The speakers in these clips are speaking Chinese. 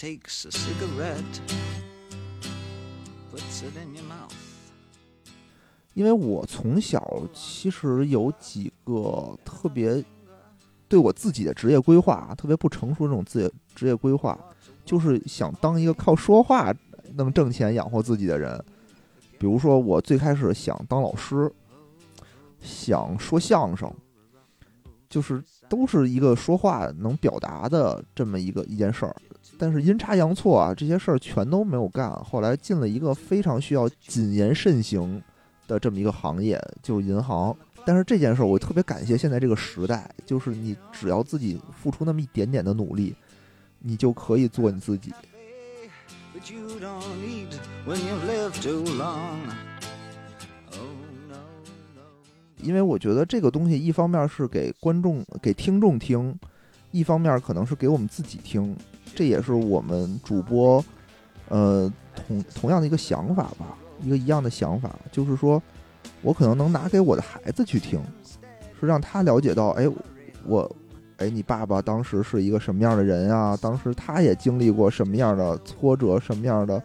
takes a cigarette, puts it in your mouth. 因为我从小其实有几个特别对我自己的职业规划特别不成熟这种职业职业规划，就是想当一个靠说话能挣钱养活自己的人。比如说，我最开始想当老师，想说相声，就是都是一个说话能表达的这么一个一件事儿。但是阴差阳错啊，这些事儿全都没有干。后来进了一个非常需要谨言慎行的这么一个行业，就是银行。但是这件事儿，我特别感谢现在这个时代，就是你只要自己付出那么一点点的努力，你就可以做你自己。Oh. 因为我觉得这个东西，一方面是给观众、给听众听，一方面可能是给我们自己听，这也是我们主播，呃，同同样的一个想法吧，一个一样的想法，就是说，我可能能拿给我的孩子去听，是让他了解到，哎，我，哎，你爸爸当时是一个什么样的人啊？当时他也经历过什么样的挫折，什么样的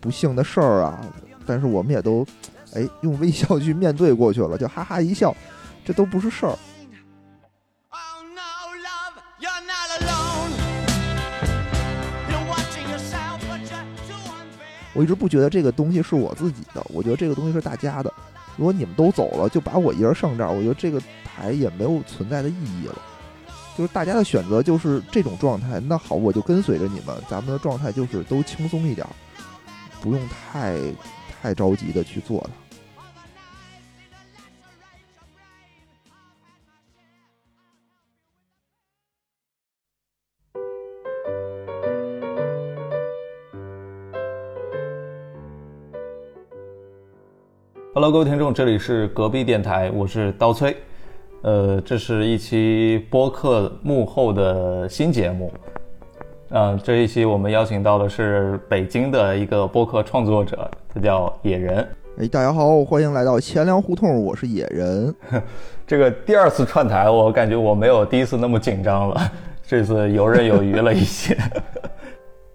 不幸的事儿啊？但是我们也都。哎，用微笑去面对过去了，就哈哈一笑，这都不是事儿。我一直不觉得这个东西是我自己的，我觉得这个东西是大家的。如果你们都走了，就把我一人剩这儿，我觉得这个台也没有存在的意义了。就是大家的选择就是这种状态，那好，我就跟随着你们，咱们的状态就是都轻松一点儿，不用太太着急的去做它。Hello，各位听众，这里是隔壁电台，我是刀崔。呃，这是一期播客幕后的新节目。嗯、这一期我们邀请到的是北京的一个播客创作者，他叫野人。哎，大家好，欢迎来到钱粮胡同，我是野人。这个第二次串台，我感觉我没有第一次那么紧张了，这次游刃有余了一些。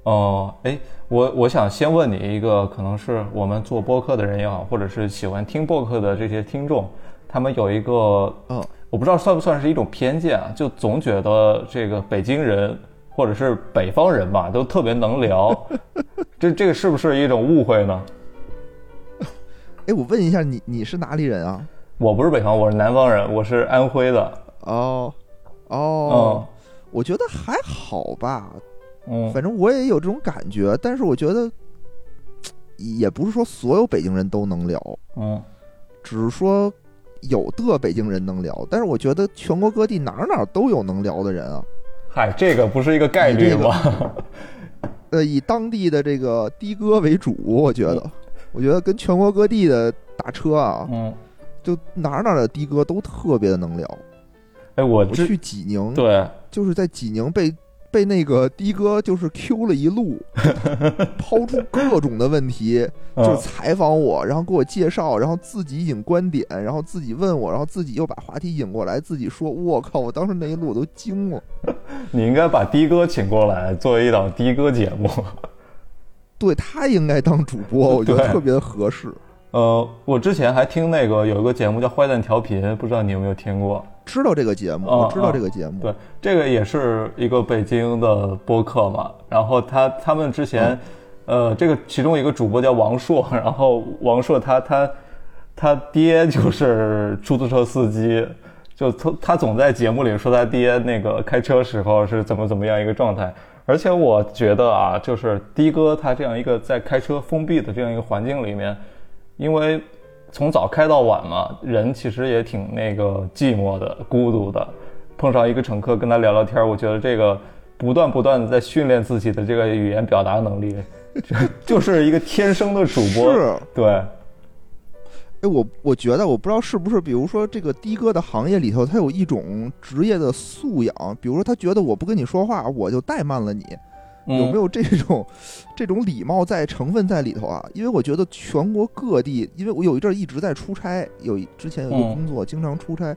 哦，哎，我我想先问你一个，可能是我们做播客的人也好，或者是喜欢听播客的这些听众，他们有一个，嗯，我不知道算不算是一种偏见啊，就总觉得这个北京人或者是北方人吧，都特别能聊，这这个是不是一种误会呢？哎，我问一下你，你是哪里人啊？我不是北方，我是南方人，我是安徽的。哦，哦，我觉得还好吧，嗯，反正我也有这种感觉，但是我觉得 也不是说所有北京人都能聊，嗯只是说有的北京人能聊。但是我觉得全国各地哪儿哪儿都有能聊的人啊。嗨，这个不是一个概率吗？呃，以当地的这个的哥为主，我觉得，我觉得跟全国各地的打车啊，嗯，就哪儿哪儿的的哥都特别的能聊。哎，我我去济宁，对，就是在济宁被被那个的哥就是 Q 了一路，抛出各种的问题，就采访我，然后给我介绍，然后自己引观点，然后自己问我，然后自己又把话题引过来，自己说，我靠，我当时那一路我都惊了。你应该把的哥请过来作为一档的哥节目。对他应该当主播，我觉得特别合适。呃，我之前还听那个有一个节目叫《坏蛋调频》，不知道你有没有听过？知道这个节目，嗯我知道嗯这个节目。对，这个也是一个北京的播客嘛。然后他他们之前，呃，这个其中一个主播叫王硕，然后王硕他他他爹就是出租车司机，就他他总在节目里说他爹那个开车时候是怎么怎么样一个状态。而且我觉得啊，就是的哥他这样一个在开车封闭的这样一个环境里面，因为从早开到晚嘛，人其实也挺那个寂寞的、孤独的。碰上一个乘客跟他聊聊天，我觉得这个不断不断的在训练自己的这个语言表达能力，就 就是一个天生的主播。是，对，哎，我我觉得我不知道是不是，比如说这个的哥的行业里头，他有一种职业的素养，比如说他觉得我不跟你说话，我就怠慢了你，有没有？这种 这种礼貌在成分在里头啊？因为我觉得全国各地，因为我有一阵儿一直在出差，有之前有一个嗯工作，经常出差，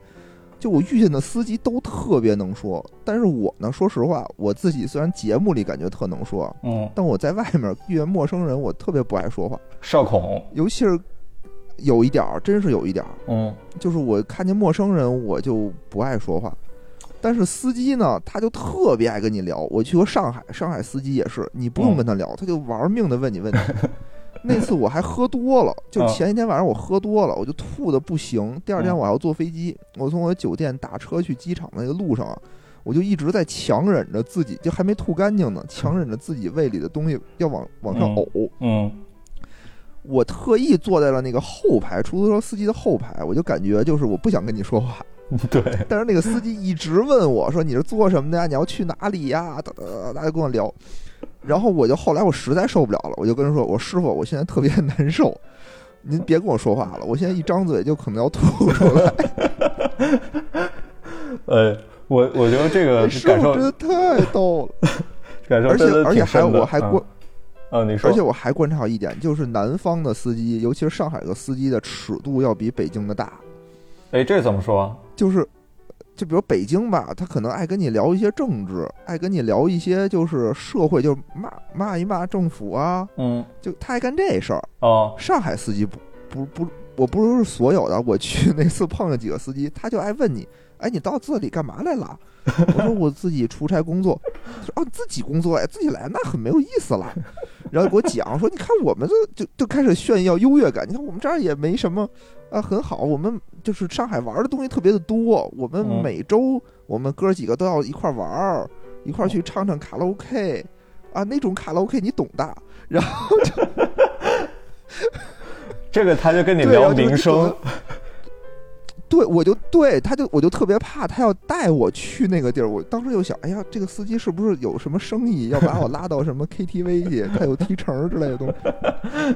就我遇见的司机都特别能说，但是我呢，说实话，我自己虽然节目里感觉特能说，嗯，但我在外面遇见陌生人，我特别不爱说话，社恐，尤其是有一点儿，真是有一点儿，嗯。就是我看见陌生人我就不爱说话，但是司机呢，他就特别爱跟你聊。我去过上海，上海司机也是，你不用跟他聊，他就玩命的问你问题。那次我还喝多了，就嗯前一天晚上我喝多了，我就吐的不行。第二天嗯我还要坐飞机，我从我酒店打车去机场的那个路上啊，我就一直在强忍着自己，就还没吐干净呢，强忍着自己胃里的东西要往往上嗯呕。嗯我特意坐在了那个后排，出租车司机的后排，我就感觉就是我不想跟你说话，对，但是那个司机一直问我说：“你是做什么的呀？你要去哪里呀？”哒哒哒哒，就跟我聊。然后我就后来我实在受不了了，我就跟他说：“我师傅，我现在特别难受，您别跟我说话了，我现在一张嘴就可能要吐出来。呃，我我觉得这个师感受傅真的太逗了，感受而且而且还我还观，嗯，你说，而且我还观察到一点，就是南方的司机，尤其是上海的司机的尺度要比北京的大。哎，这怎么说？就是，就比如北京吧，他可能爱跟你聊一些政治，爱跟你聊一些就是社会，就是骂骂一骂政府啊，嗯，就他爱干这事儿。哦，上海司机不不不，我不是所有的，我去 那次碰了几个司机，他就爱问你，哎，你到这里干嘛来了？我说我自己出差工作。他说哦，你自己工作呀，自己来那很没有意思了。然后给我讲说，你看我们这就就开始炫耀优越感。你看我们这儿也没什么啊，很好。我们就是上海玩的东西特别的多。我们嗯每周我们哥几个都要一块玩儿，一块去唱唱卡拉 OK 啊，那种卡拉 OK 你懂的。然后就 这个他就跟你聊后就就民生等，对，我就对，他就我就特别怕他要带我去那个地儿。我当时就想，哎呀，这个司机是不是有什么生意要把我拉到什么 KTV 去？他有提成之类的东西，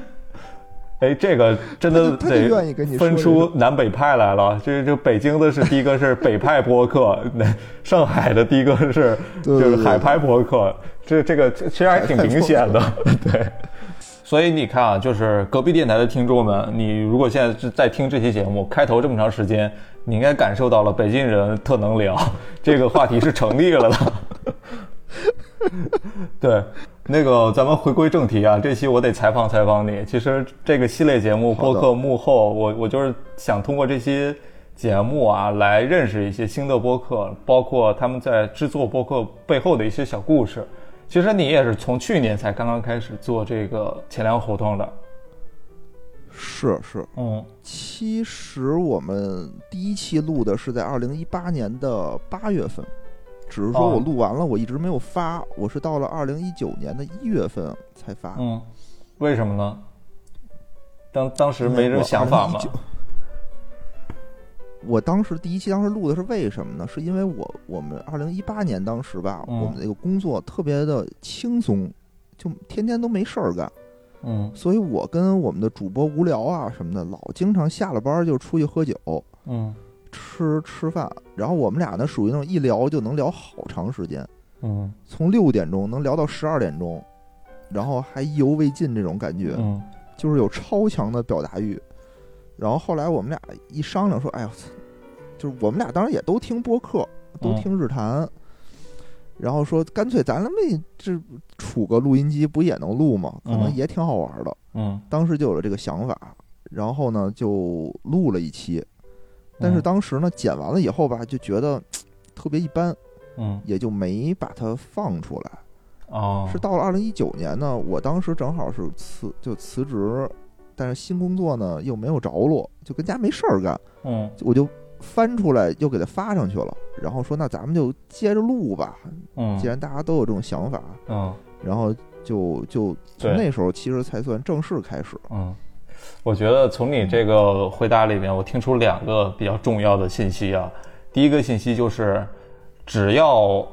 哎，这个真的他就他就得愿意跟你分出南北派来了。这这北京的是第一个是北派播客，那上海的第一个是就是海派播客。这这个其实还挺明显的，对。所以你看啊，就是隔壁电台的听众们，你如果现在是在听这期节目，开头这么长时间，你应该感受到了北京人特能聊，这个话题是成立了的。对，那个咱们回归正题啊，这期我得采访采访你。其实这个系列节目播客幕后，我我就是想通过这些节目啊，来认识一些新的播客，包括他们在制作播客背后的一些小故事。其实你也是从去年才刚刚开始做这个钱粮胡同的，是是。嗯其实我们第一期录的是在二零一八年的八月份，只是说哦我录完了，我一直没有发，我是到了二零一九年的一月份才发。嗯，为什么呢？当当时没这个想法吗？2019我当时第一期当时录的是为什么呢？是因为我我们二零一八年当时吧，嗯。我们那个工作特别的轻松，就天天都没事儿干，嗯。所以我跟我们的主播无聊啊什么的，老经常下了班就出去喝酒、嗯。吃吃饭，然后我们俩呢属于那种一聊就能聊好长时间，嗯。从六点钟能聊到十二点钟，然后还意犹未尽这种感觉。嗯。就是有超强的表达欲。然后后来我们俩一商量说，哎呀，就是我们俩当时也都听播客，都嗯。听日坛，然后说干脆咱们这杵个录音机不也能录吗？可能嗯也挺好玩的。嗯，当时就有了这个想法，然后呢就录了一期，但是嗯当时呢剪完了以后吧，就觉得 特别一般，嗯。也就没把它放出来。哦，是到了二零一九年呢，我当时正好是辞就辞职，但是新工作呢又没有着落，就跟家没事儿干，嗯。我就翻出来又给它发上去了，然后说那咱们就接着录吧，嗯既然大家都有这种想法，嗯然后就就从那时候其实才算正式开始。嗯，我觉得从你这个回答里面，我听出两个比较重要的信息啊。第一个信息就是，只要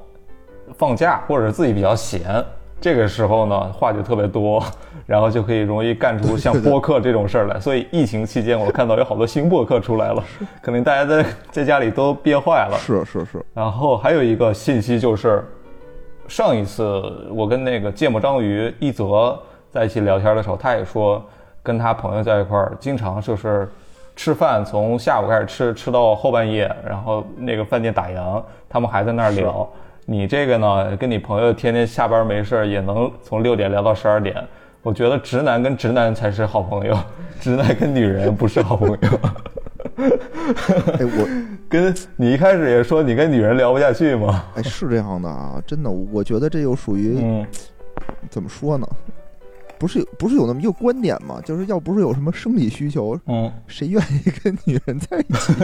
放假或者自己比较闲，这个时候呢话就特别多，然后就可以容易干出像播客这种事儿来。所以疫情期间，我看到有好多新播客出来了，可能大家在在家里都憋坏了。是是是，然后还有一个信息就是，上一次我跟那个芥末章鱼一泽在一起聊天的时候，他也说跟他朋友在一块儿，经常就是吃饭从下午开始吃，吃到后半夜，然后那个饭店打烊，他们还在那儿聊。你这个呢，跟你朋友天天下班没事儿也能从六点聊到十二点。我觉得直男跟直男才是好朋友，直男跟女人不是好朋友。哎，我 跟你一开始也说你跟女人聊不下去吗？哎是这样的啊，真的，我觉得这又属于嗯怎么说呢？不是有不是有那么一个观点吗？就是要不是有什么生理需求，嗯，谁愿意跟女人在一起？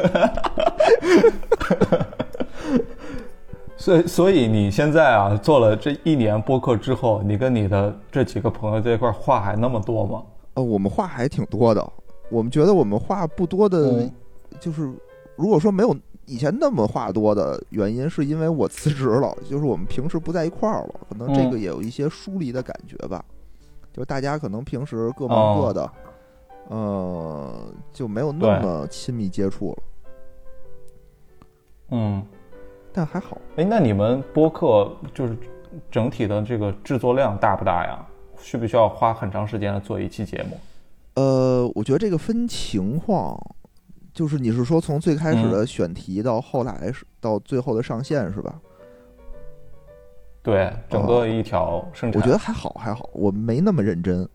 所以所以你现在啊做了这一年播客之后，你跟你的这几个朋友在一块儿话还那么多吗？呃，我们话还挺多的。我们觉得我们话不多的，嗯就是如果说没有以前那么话多的原因，是因为我辞职了，就是我们平时不在一块儿了，可能这个嗯也有一些疏离的感觉吧。就是大家可能平时各忙各的，呃，就没有那么亲密接触了。嗯，但还好，哎，那你们播客就是整体的这个制作量大不大呀？需不需要花很长时间来做一期节目？呃，我觉得这个分情况，就是你是说从最开始嗯的选题到后来是到最后的上线是吧？对，整个一条生产，我觉得还好，还好，我没那么认真。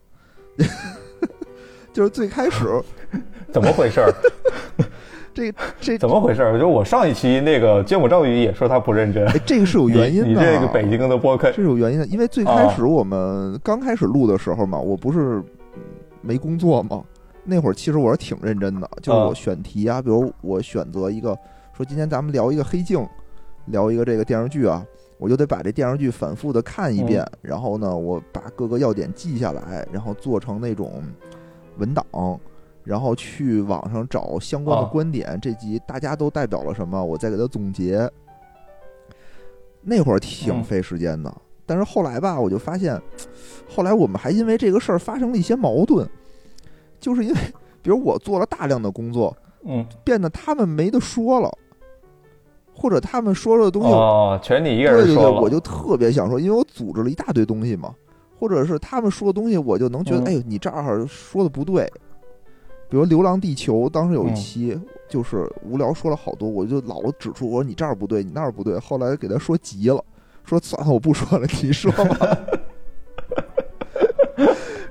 就是最开始 怎么回事儿？这这 怎么回事儿？就我上一期那个芥末章鱼也说他不认真，哎，这个是有原因的。你你这个北京的播客这是有原因的，因为最开始我们刚开始录的时候嘛，我不是嗯没工作嘛，那会儿其实我是挺认真的，就是我啊选题啊，比如我选择一个，说今天咱们聊一个黑镜，聊一个这个电视剧啊，我就得把这电视剧反复的看一遍，然后呢，我把各个要点记下来，然后做成那种文档。然后去网上找相关的啊观点，这集大家都代表了什么，我再给他总结。那会儿挺嗯费时间的，但是后来吧，我就发现，后来我们还因为这个事儿发生了一些矛盾，就是因为，比如我做了大量的工作，嗯，变得他们没得说了，或者他们说的东西，哦，全你一个人说对对对，我就特别想说，因为我组织了一大堆东西嘛，或者是他们说的东西，我就能觉得，嗯哎呦，你这儿说的不对。比如《流浪地球》，当时有一嗯期就是无聊说了好多，我就老指出我说你这儿不对，你那儿不对。后来给他说急了，说算了，我不说了，你说吧。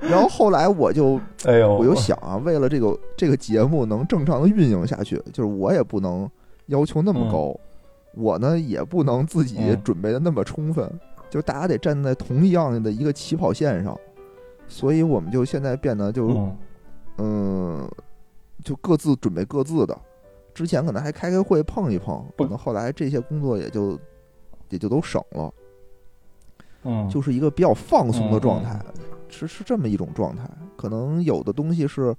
然后后来我就哎呦，我就想啊，为了这个这个节目能正常的运营下去，就是我也不能要求那么高，我呢也不能自己嗯准备的那么充分，就是大家得站在同一样的一个起跑线上，所以我们就现在变得就嗯嗯，就各自准备各自的。之前可能还开开会碰一碰，可能后来这些工作也就也就都省了，嗯，就是一个比较放松的状态嗯，是是这么一种状态。可能有的东西是，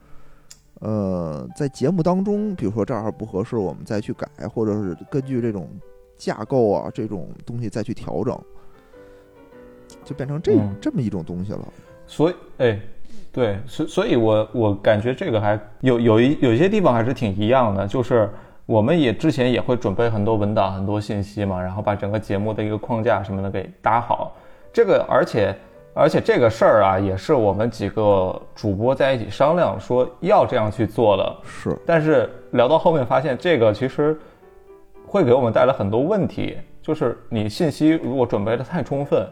呃，在节目当中，比如说这儿不合适，我们再去改，或者是根据这种架构啊这种东西再去调整，就变成这、嗯这么一种东西了。所以，哎，对，所所以我，我感觉这个还有有一有一些地方还是挺一样的，就是我们也之前也会准备很多文档、很多信息嘛，然后把整个节目的一个框架什么的给搭好。这个，而且而且这个事儿啊，也是我们几个主播在一起商量说要这样去做的。是，但是聊到后面发现，这个其实会给我们带来很多问题，就是你信息如果准备的太充分，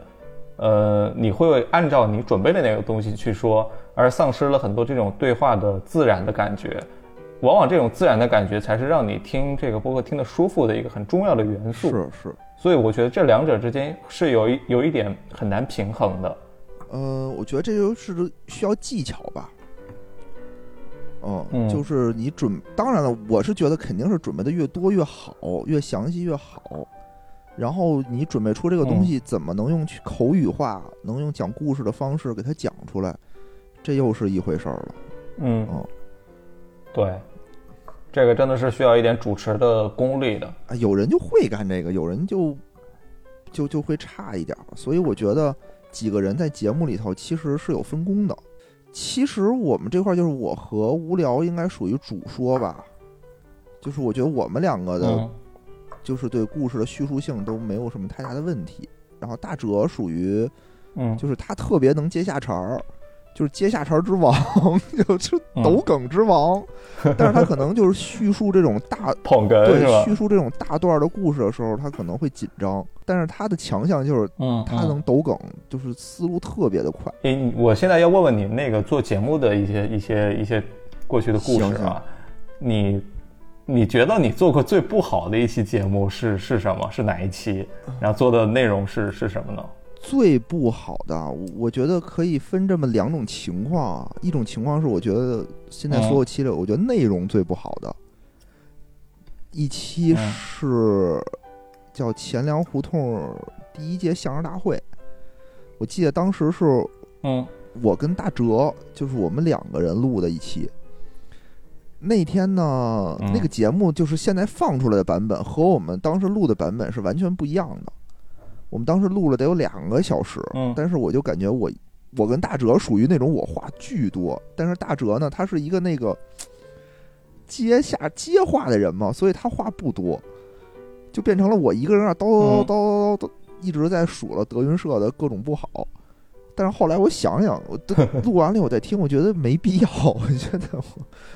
呃，你会按照你准备的那个东西去说，而丧失了很多这种对话的自然的感觉。往往这种自然的感觉才是让你听这个播客听得舒服的一个很重要的元素。是是，所以我觉得这两者之间是有一有一点很难平衡的。呃，我觉得这就是需要技巧吧。嗯，嗯就是你准，当然了，我是觉得肯定是准备的越多越好，越详细越好。然后你准备出这个东西，怎么能用去口语化，能用讲故事的方式给它讲出来，这又是一回事儿了。嗯嗯，对，这个真的是需要一点主持的功力的。啊，有人就会干这个，有人就就就会差一点儿。所以我觉得几个人在节目里头其实是有分工的。其实我们这块儿就是我和无聊应该属于主说吧，就是我觉得我们两个的，嗯就是对故事的叙述性都没有什么太大的问题。然后大哲属于嗯，就是他特别能接下茬儿，就是接下茬儿之王，就是抖梗之王。但是他可能就是叙述这种大 捧哏对？叙述这种大段的故事的时候，他可能会紧张。但是他的强项就是嗯，他能抖梗，就是思路特别的快。诶，你我现在要问问你那个做节目的一些一些一些过去的故事啊，你你觉得你做过最不好的一期节目是是什么？是哪一期？然后做的内容是是什么呢？最不好的，我我觉得可以分这么两种情况啊。一种情况是，我觉得现在所有期里，我觉得内容最不好的一期嗯是叫钱粮胡同第一届相声大会。我记得当时是嗯我跟大哲，就是我们两个人录的一期。那天呢，嗯那个节目就是现在放出来的版本和我们当时录的版本是完全不一样的。我们当时录了得有两个小时，嗯但是我就感觉我我跟大哲属于那种我话巨多，但是大哲呢，他是一个那个接下接话的人嘛，所以他话不多，就变成了我一个人啊叨叨叨叨叨叨，一直在数了德云社的各种不好。但是后来我想想，我都 录完了我再听，我觉得没必要。我觉得我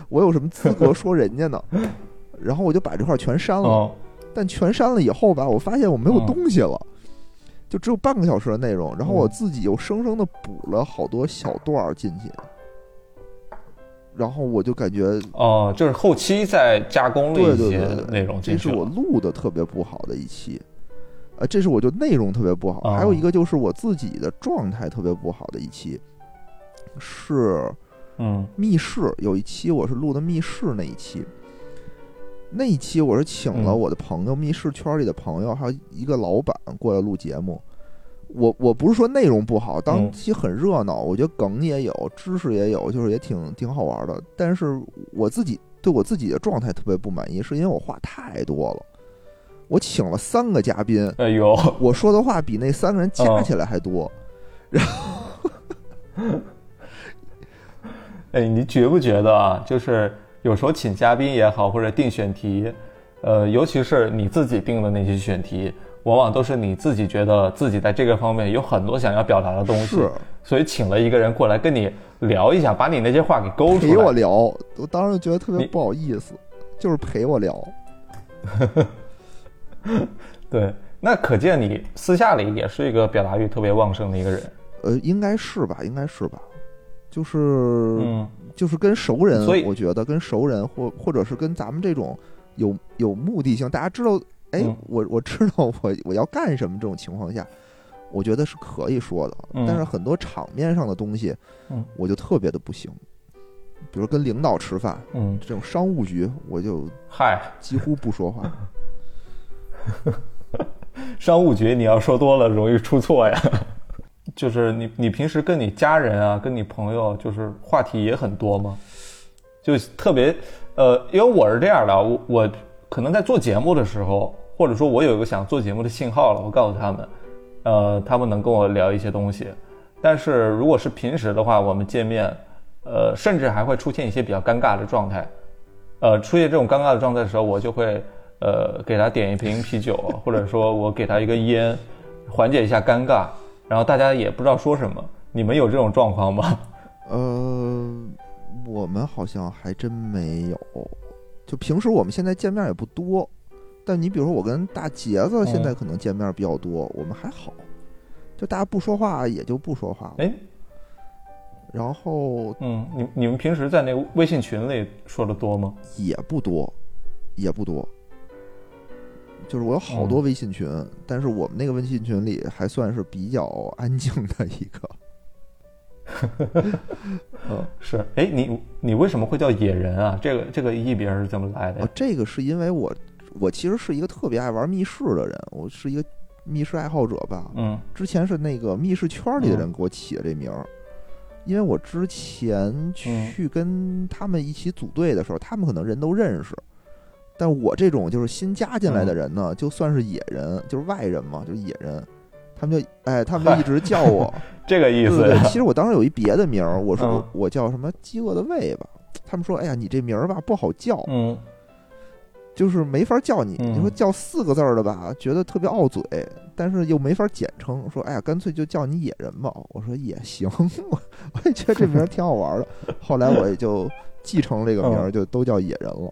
我有什么资格说人家呢？然后我就把这块全删了。哦但全删了以后吧，我发现我没有嗯东西了，就只有半个小时的内容。然后我嗯自己又生生的补了好多小段儿进去，然后我就感觉哦，就是后期再加工了对一些对对对内容这是我。录的特别不好的一期，呃，这是我就内容特别不好。哦还有一个就是我自己的状态特别不好的一期，是嗯密室有一期我是录的密室那一期，那一期我是请了嗯我的朋友，密室圈里的朋友，还有一个老板过来录节目。我我不是说内容不好，当嗯期很热闹，我觉得梗也有，知识也有，就是也挺挺好玩的。但是我自己对我自己的状态特别不满意，是因为我话太多了。我请了三个嘉宾，哎呦，我说的话比那三个人加哦起来还多。然后哎，你觉不觉得啊？就是有时候请嘉宾也好，或者定选题，呃，尤其是你自己定的那些选题，往往都是你自己觉得自己在这个方面有很多想要表达的东西是，所以请了一个人过来跟你聊一下，把你那些话给勾出来。陪我聊，我当时觉得特别不好意思，就是陪我聊。对，那可见你私下里也是一个表达欲特别旺盛的一个人。呃，应该是吧，应该是吧，就是、嗯就是跟熟人，所以我觉得跟熟人或或者是跟咱们这种有有目的性，大家知道，哎，嗯我我知道我我要干什么这种情况下，我觉得是可以说的。嗯但是很多场面上的东西，嗯我就特别的不行，比如跟领导吃饭嗯，这种商务局，我就嗨，几乎不说话。商务局你要说多了容易出错呀。就是你你平时跟你家人啊，跟你朋友，就是话题也很多吗？就特别呃，因为我是这样的，我我可能在做节目的时候，或者说我有一个想做节目的信号了，我告诉他们，呃，他们能跟我聊一些东西。但是如果是平时的话，我们见面，呃，甚至还会出现一些比较尴尬的状态。呃，出现这种尴尬的状态的时候，我就会呃给他点一瓶啤酒，或者说我给他一根烟，缓解一下尴尬。然后大家也不知道说什么。你们有这种状况吗？呃，我们好像还真没有。就平时我们现在见面也不多，但你比如说我跟大杰子现在可能见面比较多，我们还好，就大家不说话也就不说话了。哎，然后嗯，你你们平时在那个微信群里说的多吗？也不多，也不多。就是我有好多微信群，但是我们那个微信群里还算是比较安静的一个。嗯，是，哎，你你为什么会叫野人啊？这个这个艺名是怎么来的哦？，这个是因为我我其实是一个特别爱玩密室的人，我是一个密室爱好者吧。嗯之前是那个密室圈里的人给我起的这名儿，因为我之前去跟他们一起组队的时候，他们可能人都认识，但我这种就是新加进来的人呢，就算是野人，就是外人嘛，就是野人。他们就哎，他们就一直叫我，这个意思对对对。其实我当时有一别的名儿，我说嗯我叫什么饥饿的胃吧。他们说，哎呀，你这名儿吧不好叫，嗯就是没法叫你。嗯你说叫四个字儿的吧，觉得特别傲嘴；但是又没法简称，说哎呀，干脆就叫你野人吧。我说也行，我 我也觉得这名儿挺好玩的。后来我也就继承这个名儿，嗯就都叫野人了。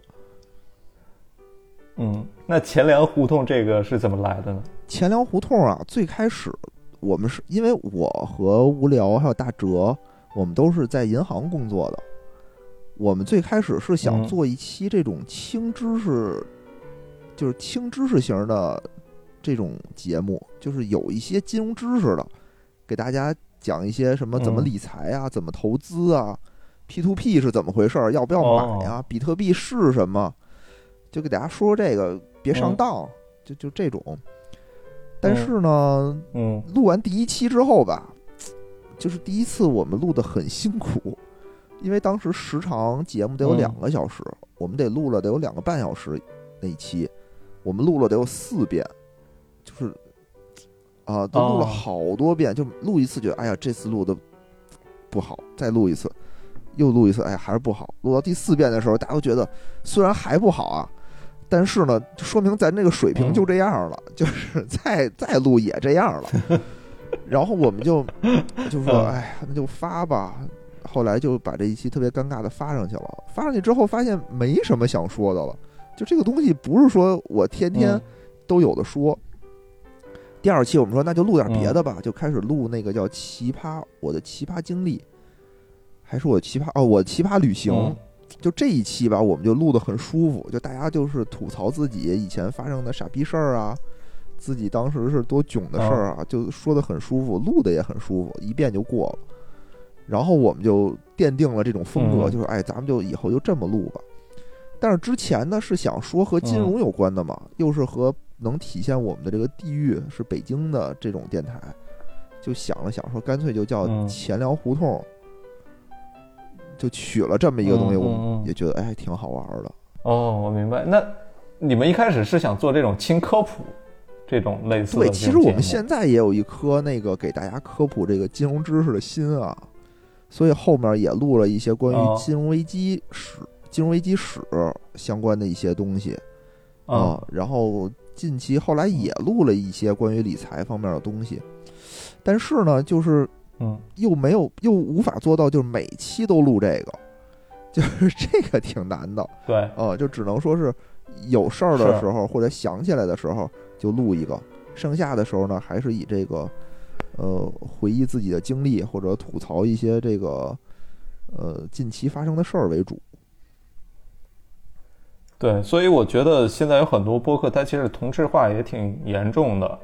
嗯，那钱粮胡同这个是怎么来的呢？钱粮胡同啊，最开始我们是因为我和无聊还有大哲，我们都是在银行工作的。我们最开始是想嗯做一期这种轻知识，就是轻知识型的这种节目，就是有一些金融知识的，给大家讲一些什么怎么嗯理财啊，怎么投资啊，P to P 是怎么回事儿，要不要买呀、比特币是什么，就给大家说说这个，别上嗯。当，就就这种。但是呢，嗯。录完第一期之后吧，就是第一次我们录的很辛苦，因为当时时长节目得有嗯。两个小时，我们得录了得有两个半小时那一期，我们录了得有四遍，就是啊，都录了哦。好多遍，就录一次觉得哎呀这次录的不好，再录一次，又录一次，哎呀还是不好，录到第四遍的时候，大家都觉得虽然还不好啊。但是呢，就说明咱这个水平嗯就这样了，就是再再录也这样了。然后我们就就说，嗯哎呀，那就发吧。后来就把这一期特别尴尬的发上去了。发上去之后，发现没什么想说的了。就这个东西不是说我天天嗯都有的说。第二期我们说那就录点别嗯的吧，就开始录那个叫奇葩我的奇葩经历，还是我奇葩哦我奇葩旅行。嗯就这一期吧，我们就录得很舒服，就大家就是吐槽自己以前发生的傻逼事儿啊，自己当时是多囧的事儿啊，就说得很舒服，录的也很舒服，一遍就过了。然后我们就奠定了这种风格，嗯就是哎，咱们就以后就这么录吧。但是之前呢是想说和金融有关的嘛，又是和能体现我们的这个地域是北京的这种电台，就想了想说，干脆就叫嗯钱粮胡同，就取了这么一个东西，我们嗯也觉得哎挺好玩的。哦，我明白。那你们一开始是想做这种轻科普，这种类似的对，其实我们现在也有一颗那个给大家科普这个金融知识的心啊，所以后面也录了一些关哦于金融危机史、金融危机史相关的一些东西啊啊。然后近期后来也录了一些关于理财方面的东西，但是呢，就是嗯又没有又无法做到，就是每期都录这个，就是这个挺难的。对呃，就只能说是有事儿的时候或者想起来的时候就录一个，剩下的时候呢，还是以这个呃回忆自己的经历或者吐槽一些这个呃近期发生的事儿为主。对，所以我觉得现在有很多播客，它其实同质化也挺严重的。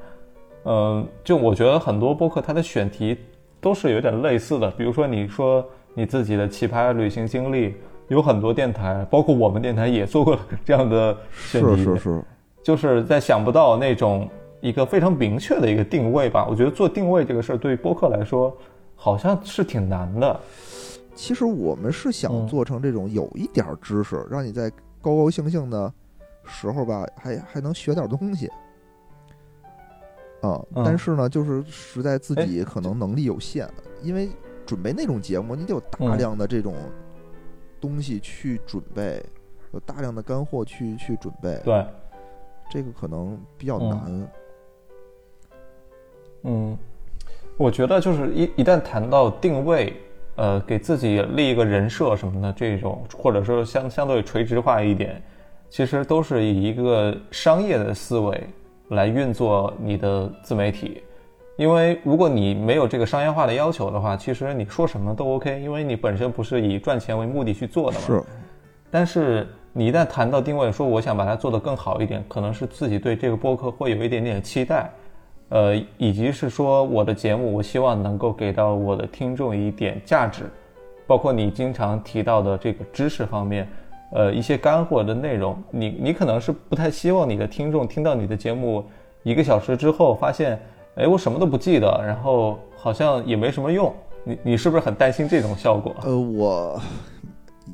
嗯、就我觉得很多播客它的选题都是有点类似的，比如说你说你自己的奇葩旅行经历，有很多电台，包括我们电台也做过这样的选题，是是是，就是在想不到那种一个非常明确的一个定位吧。我觉得做定位这个事儿对于播客来说好像是挺难的。其实我们是想嗯做成这种有一点儿知识，让你在高高兴兴的时候吧，还还能学点东西。啊，嗯。但是呢，就是实在自哎己可能能力有限，因为准备那种节目，你得有大嗯。量的这种东西去准备，有大量的干货去去准备，对，这个可能比较嗯。难。嗯，我觉得就是一一旦谈到定位，呃，给自己立一个人设什么的这种，或者说相相对垂直化一点，其实都是以一个商业的思维来运作你的自媒体。因为如果你没有这个商业化的要求的话，其实你说什么都 OK，因为你本身不是以赚钱为目的去做的嘛。是，但是你一旦谈到定位，说我想把它做得更好一点，可能是自己对这个播客会有一点点期待，呃，以及是说我的节目，我希望能够给到我的听众一点价值，包括你经常提到的这个知识方面，呃，一些干货的内容，你你可能是不太希望你的听众听到你的节目一个小时之后发现，哎，我什么都不记得，然后好像也没什么用，你你是不是很担心这种效果？呃，我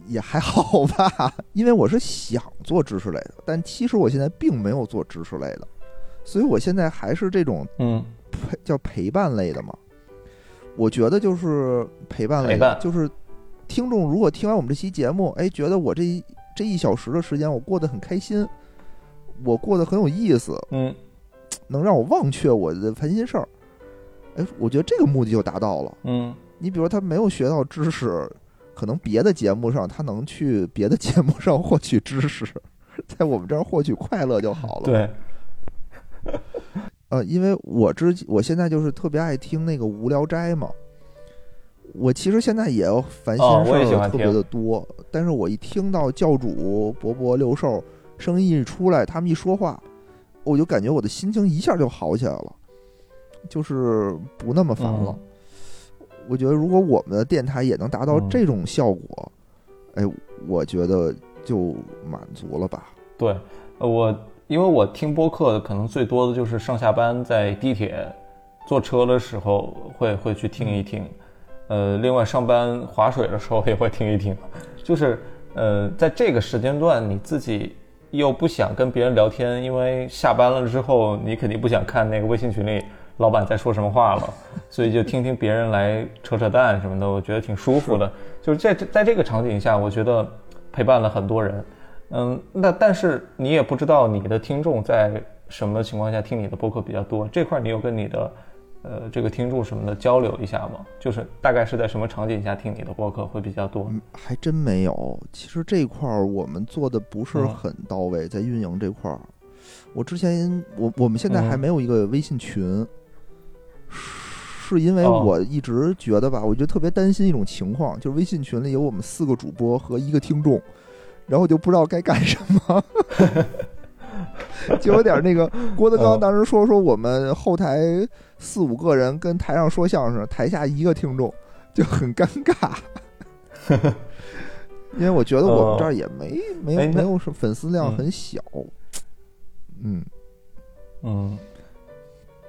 也还好吧，因为我是想做知识类的，但其实我现在并没有做知识类的，所以我现在还是这种嗯陪叫陪伴类的嘛。我觉得就是陪伴类陪伴，的就是听众如果听完我们这期节目，哎，觉得我这一这一小时的时间我过得很开心，我过得很有意思，嗯能让我忘却我的烦心事儿。哎，我觉得这个目的就达到了。嗯你比如说他没有学到知识，可能别的节目上他能去别的节目上获取知识，在我们这儿获取快乐就好了。，对，呃，因为我之我现在就是特别爱听那个无聊斋嘛。我其实现在也要烦心事儿特别的多，但是我一听到教主、伯伯、六兽声音一出来，他们一说话，我就感觉我的心情一下就好起来了，就是不那么烦了。嗯我觉得如果我们的电台也能达到嗯这种效果，哎，我觉得就满足了吧。对，呃我因为我听播客可能最多的就是上下班在地铁、坐车的时候会会去听一听，呃，另外上班划水的时候也会听一听，就是呃，在这个时间段你自己又不想跟别人聊天，因为下班了之后你肯定不想看那个微信群里老板在说什么话了，所以就听听别人来扯扯淡什么的，我觉得挺舒服的。就是在这在这个场景下，我觉得陪伴了很多人。嗯，那但是你也不知道你的听众在什么情况下听你的播客比较多，这块你有跟你的呃这个听众什么的交流一下吗？就是大概是在什么场景下听你的播客会比较多？嗯，还真没有。其实这块儿我们做的不是嗯很到位，在运营这块儿，我之前我我们现在还嗯没有一个微信群，是因为哦我一直觉得吧，我就特别担心一种情况，就是微信群里有我们四个主播和一个听众，然后我就不知道该干什么。就有点那个 郭德纲哦当时说说我们后台四五个人跟台上说相声，台下一个听众就很尴尬。因为我觉得我们这儿也没没没有什么粉丝量嗯。很小，嗯，嗯，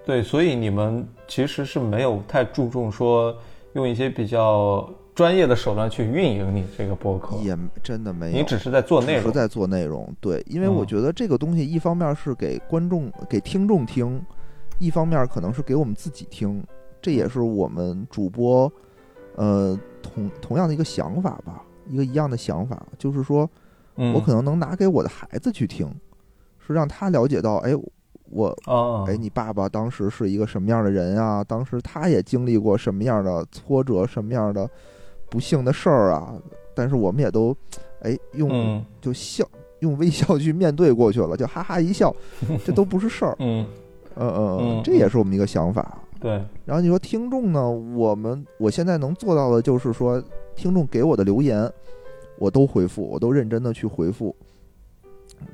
对，所以你们其实是没有太注重说用一些比较专业的手段去运营你这个播客，也真的没有，你只是在做内容。只是在做内容。对，因为我嗯觉得这个东西一方面是给观众、给听众听，一方面可能是给我们自己听，这也是我们主播呃同同样的一个想法吧，一个一样的想法，就是说嗯，我可能能拿给我的孩子去听，是让他了解到，哎，我啊，哎，你爸爸当时是一个什么样的人啊？当时他也经历过什么样的挫折，什么样的不幸的事儿啊？但是我们也都，哎，用、嗯就笑，用微笑去面对过去了，就哈哈一笑，这都不是事儿。嗯，嗯嗯嗯这也是我们一个想法。对，然后你说听众呢？我们我现在能做到的就是说，听众给我的留言，我都回复，我都认真的去回复。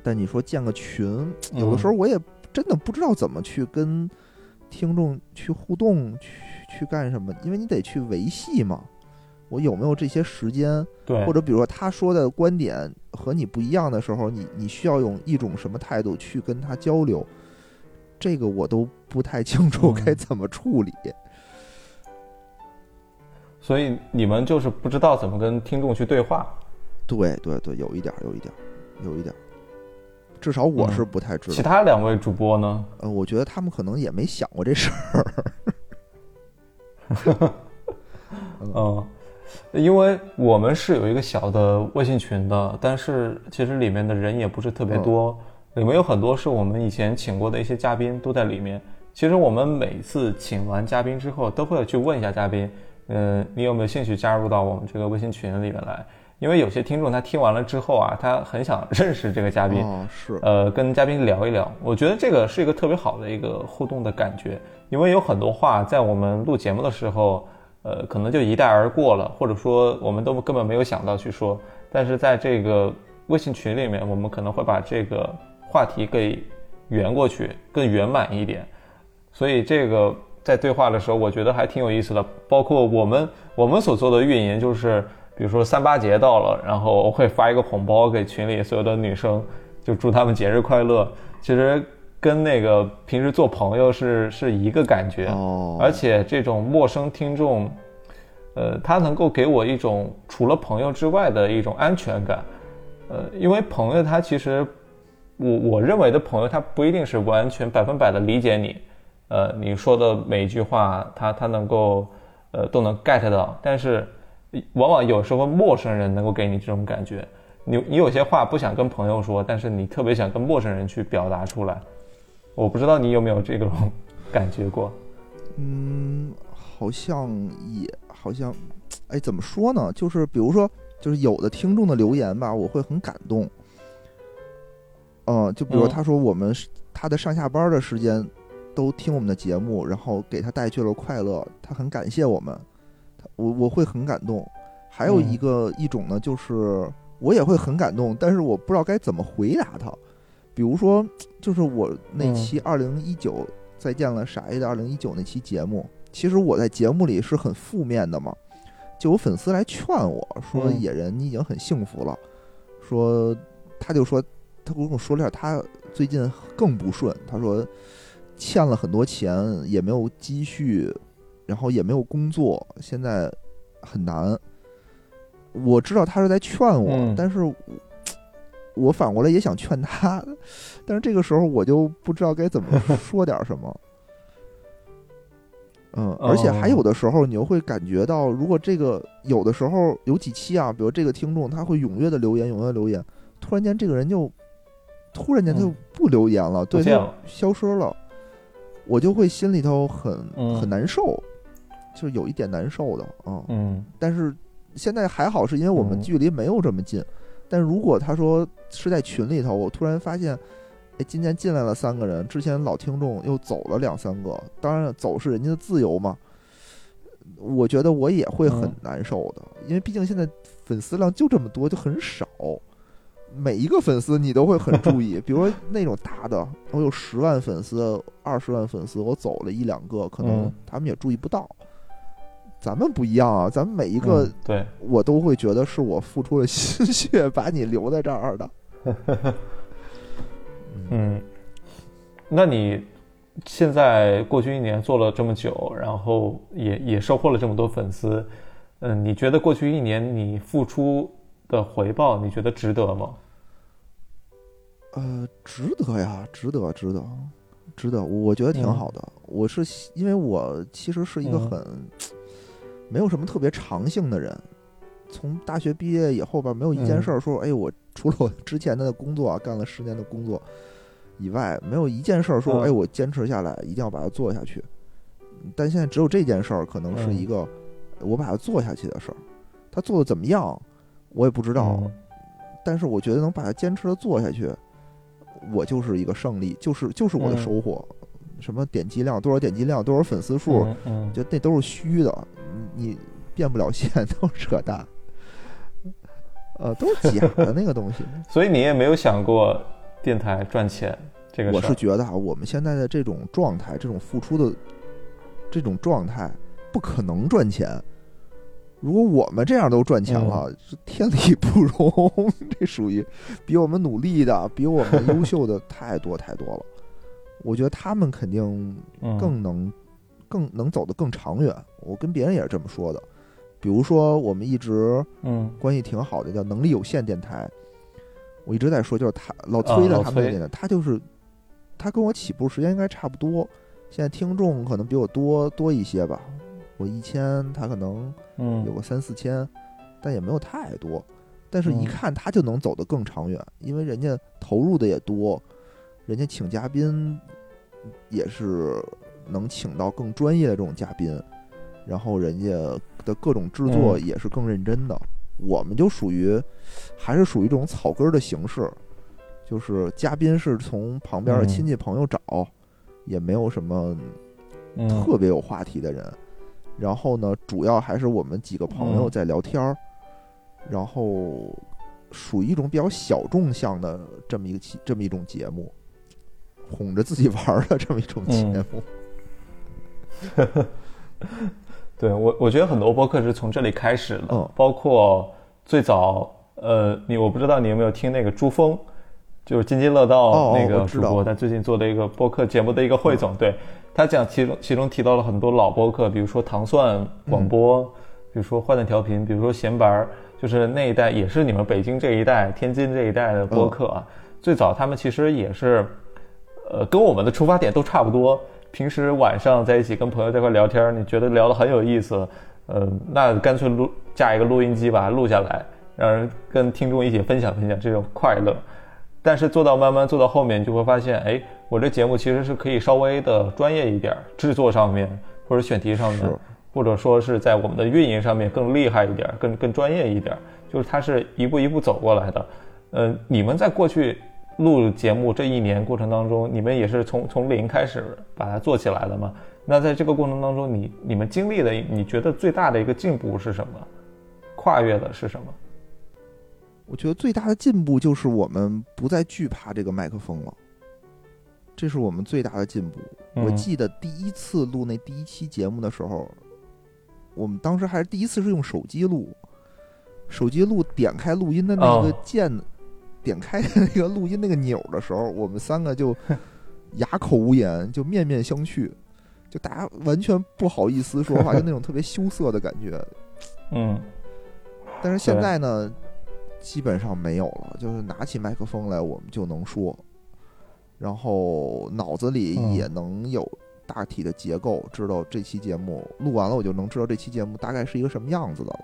但你说建个群，有的时候我也真的不知道怎么去跟听众去互动，去去干什么，因为你得去维系嘛。我有没有这些时间？对，或者比如说他说的观点和你不一样的时候，你你需要用一种什么态度去跟他交流？这个我都不太清楚嗯该怎么处理。所以你们就是不知道怎么跟听众去对话。对对对，有一点儿，有一点儿，有一点儿。至少我是不太知道。其他两位主播呢？呃，我觉得他们可能也没想过这事儿。嗯，因为我们是有一个小的微信群的，但是其实里面的人也不是特别多，里面有很多是我们以前请过的一些嘉宾都在里面。其实我们每次请完嘉宾之后，都会去问一下嘉宾，嗯、你有没有兴趣加入到我们这个微信群里面来？因为有些听众他听完了之后啊，他很想认识这个嘉宾，哦，是，呃，跟嘉宾聊一聊，我觉得这个是一个特别好的一个互动的感觉，因为有很多话在我们录节目的时候，呃，可能就一带而过了，或者说我们都根本没有想到去说，但是在这个微信群里面，我们可能会把这个话题给圆过去，更圆满一点，所以这个在对话的时候，我觉得还挺有意思的。包括我们我们所做的运营，就是比如说三八节到了，然后我会发一个红包给群里所有的女生，就祝她们节日快乐。其实跟那个平时做朋友是是一个感觉，哦，而且这种陌生听众，呃，他能够给我一种除了朋友之外的一种安全感。呃，因为朋友他其实，我我认为的朋友他不一定是完全百分百的理解你，呃，你说的每一句话他他能够呃都能 get 到，但是往往有时候陌生人能够给你这种感觉。你你有些话不想跟朋友说，但是你特别想跟陌生人去表达出来。我不知道你有没有这种感觉过？嗯，好像也好像，哎，怎么说呢？就是比如说，就是有的听众的留言吧，我会很感动。嗯，就比如嗯他说我们是他的上下班的时间都听我们的节目，然后给他带去了快乐，他很感谢我们，他我我会很感动。还有一嗯个、一种呢，就是我也会很感动，但是我不知道该怎么回答他。比如说，就是我那嗯期二零一九再见了傻爷的二零一九那期节目，其实我在节目里是很负面的嘛，就有粉丝来劝我说：“嗯野人，你已经很幸福了。”说他就说他跟我说了点他最近更不顺，他说欠了很多钱，也没有积蓄，然后也没有工作，现在很难。我知道他是在劝我，嗯但是我我反过来也想劝他，但是这个时候我就不知道该怎么 说点什么。嗯，而且还有的时候，你又会感觉到，如果这个有的时候有几期啊，比如这个听众他会踊跃的留言，踊跃留言，突然间这个人就突然间他就嗯不留言了，对，消失了，我就会心里头很嗯很难受，就是有一点难受的啊。嗯但是现在还好，是因为我们嗯距离没有这么近。但如果他说是在群里头，我突然发现，哎，今天进来了三个人，之前老听众又走了两三个，当然走是人家的自由嘛。我觉得我也会很嗯难受的，因为毕竟现在粉丝量就这么多，就很少。每一个粉丝你都会很注意，比如说那种大的，我有十万粉丝、二十万粉丝，我走了一两个，可能嗯他们也注意不到。咱们不一样啊，咱们每一个嗯对，我都会觉得是我付出了心血把你留在这儿的。嗯，那你现在过去一年做了这么久，然后也也收获了这么多粉丝，嗯，你觉得过去一年你付出的回报，你觉得值得吗？呃，值得呀，值得，值得，值得，我觉得挺嗯好的。我是因为我其实是一个嗯很、没有什么特别长性的人，从大学毕业以后吧，没有一件嗯事儿说，哎，我除了我之前的工作啊，干了十年的工作以外，没有一件事儿说，嗯哎，我坚持下来，一定要把它做下去。但现在只有这件事儿，可能是嗯一个我把它做下去的事儿。他做的怎么样，我也不知道。嗯但是我觉得能把它坚持的做下去，我就是一个胜利，就是就是我的嗯收获。什么点击量多少点击量多少粉丝数，嗯嗯我觉得那都是虚的，你你变不了现，都是扯淡，呃，都是假的那个东西。所以你也没有想过电台赚钱这个？我是觉得啊，我们现在的这种状态，这种付出的这种状态，不可能赚钱。如果我们这样都赚钱了，嗯是天理不容。这属于比我们努力的、比我们优秀的太多太多了。我觉得他们肯定嗯更能、更能走得更长远。我跟别人也是这么说的。比如说，我们一直嗯关系挺好的，叫能力有限电台。我一直在说，就是他老崔的他们那个电台，他就是他跟我起步时间应该差不多，现在听众可能比我多多一些吧。我一千，他可能嗯有个三四千，但也没有太多。但是，一嗯看他就能走得更长远，因为人家投入的也多，人家请嘉宾也是能请到更专业的这种嘉宾，然后人家的各种制作嗯也是更认真的。我们就属于还是属于这种草根的形式，就是嘉宾是从旁边的嗯亲戚朋友找，也没有什么嗯特别有话题的人。然后呢，主要还是我们几个朋友嗯在聊天儿，然后属于一种比较小众向的这么一个这么一种节目，哄着自己玩儿的这么一种节嗯目。对我，我觉得很多播客是从这里开始的，嗯包括最早，呃，你我不知道你有没有听那个朱峰，就是津津乐哦道哦那个主播，他最近做的一个播客节目的一个汇总，对他讲其中其中提到了很多老播客，比如说糖蒜广播，比如说坏蛋调频，比如说闲白儿，就是那一代也是你们北京这一代、天津这一代的播客啊，最早他们其实也是。呃，跟我们的出发点都差不多。平时晚上在一起跟朋友在一块聊天，你觉得聊得很有意思，呃，那干脆录架一个录音机把它录下来，让人跟听众一起分享分享这种快乐。但是做到慢慢做到后面，你就会发现，哎，我这节目其实是可以稍微的专业一点，制作上面或者选题上面，或者说是在我们的运营上面更厉害一点，更更专业一点，就是它是一步一步走过来的。呃，你们在过去录节目这一年过程当中，你们也是从从零开始把它做起来的嘛？那在这个过程当中，你你们经历的，你觉得最大的一个进步是什么？跨越的是什么？我觉得最大的进步就是我们不再惧怕这个麦克风了，这是我们最大的进步。我嗯记得第一次录那第一期节目的时候，我们当时还是第一次是用手机录，手机录点开录音的那个哦键，点开那个录音那个钮的时候，我们三个就 哑口无言，就面面相觑，就大家完全不好意思说话，就那种特别羞涩的感觉。嗯但是现在呢，基本上没有了，就是拿起麦克风来，我们就能说，然后脑子里嗯也能有大体的结构，知道这期节目录完了，我就能知道这期节目大概是一个什么样子的了。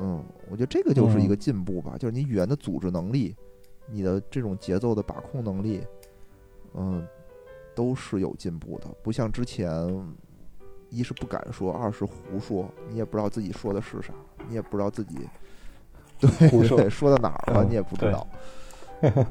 嗯，我觉得这个就是一个嗯进步吧，就是你语言的组织能力，你的这种节奏的把控能力，嗯，都是有进步的，不像之前。一是不敢说，二是胡说，你也不知道自己说的是啥，你也不知道自己 对胡说对说到哪儿了，嗯你也不知对道。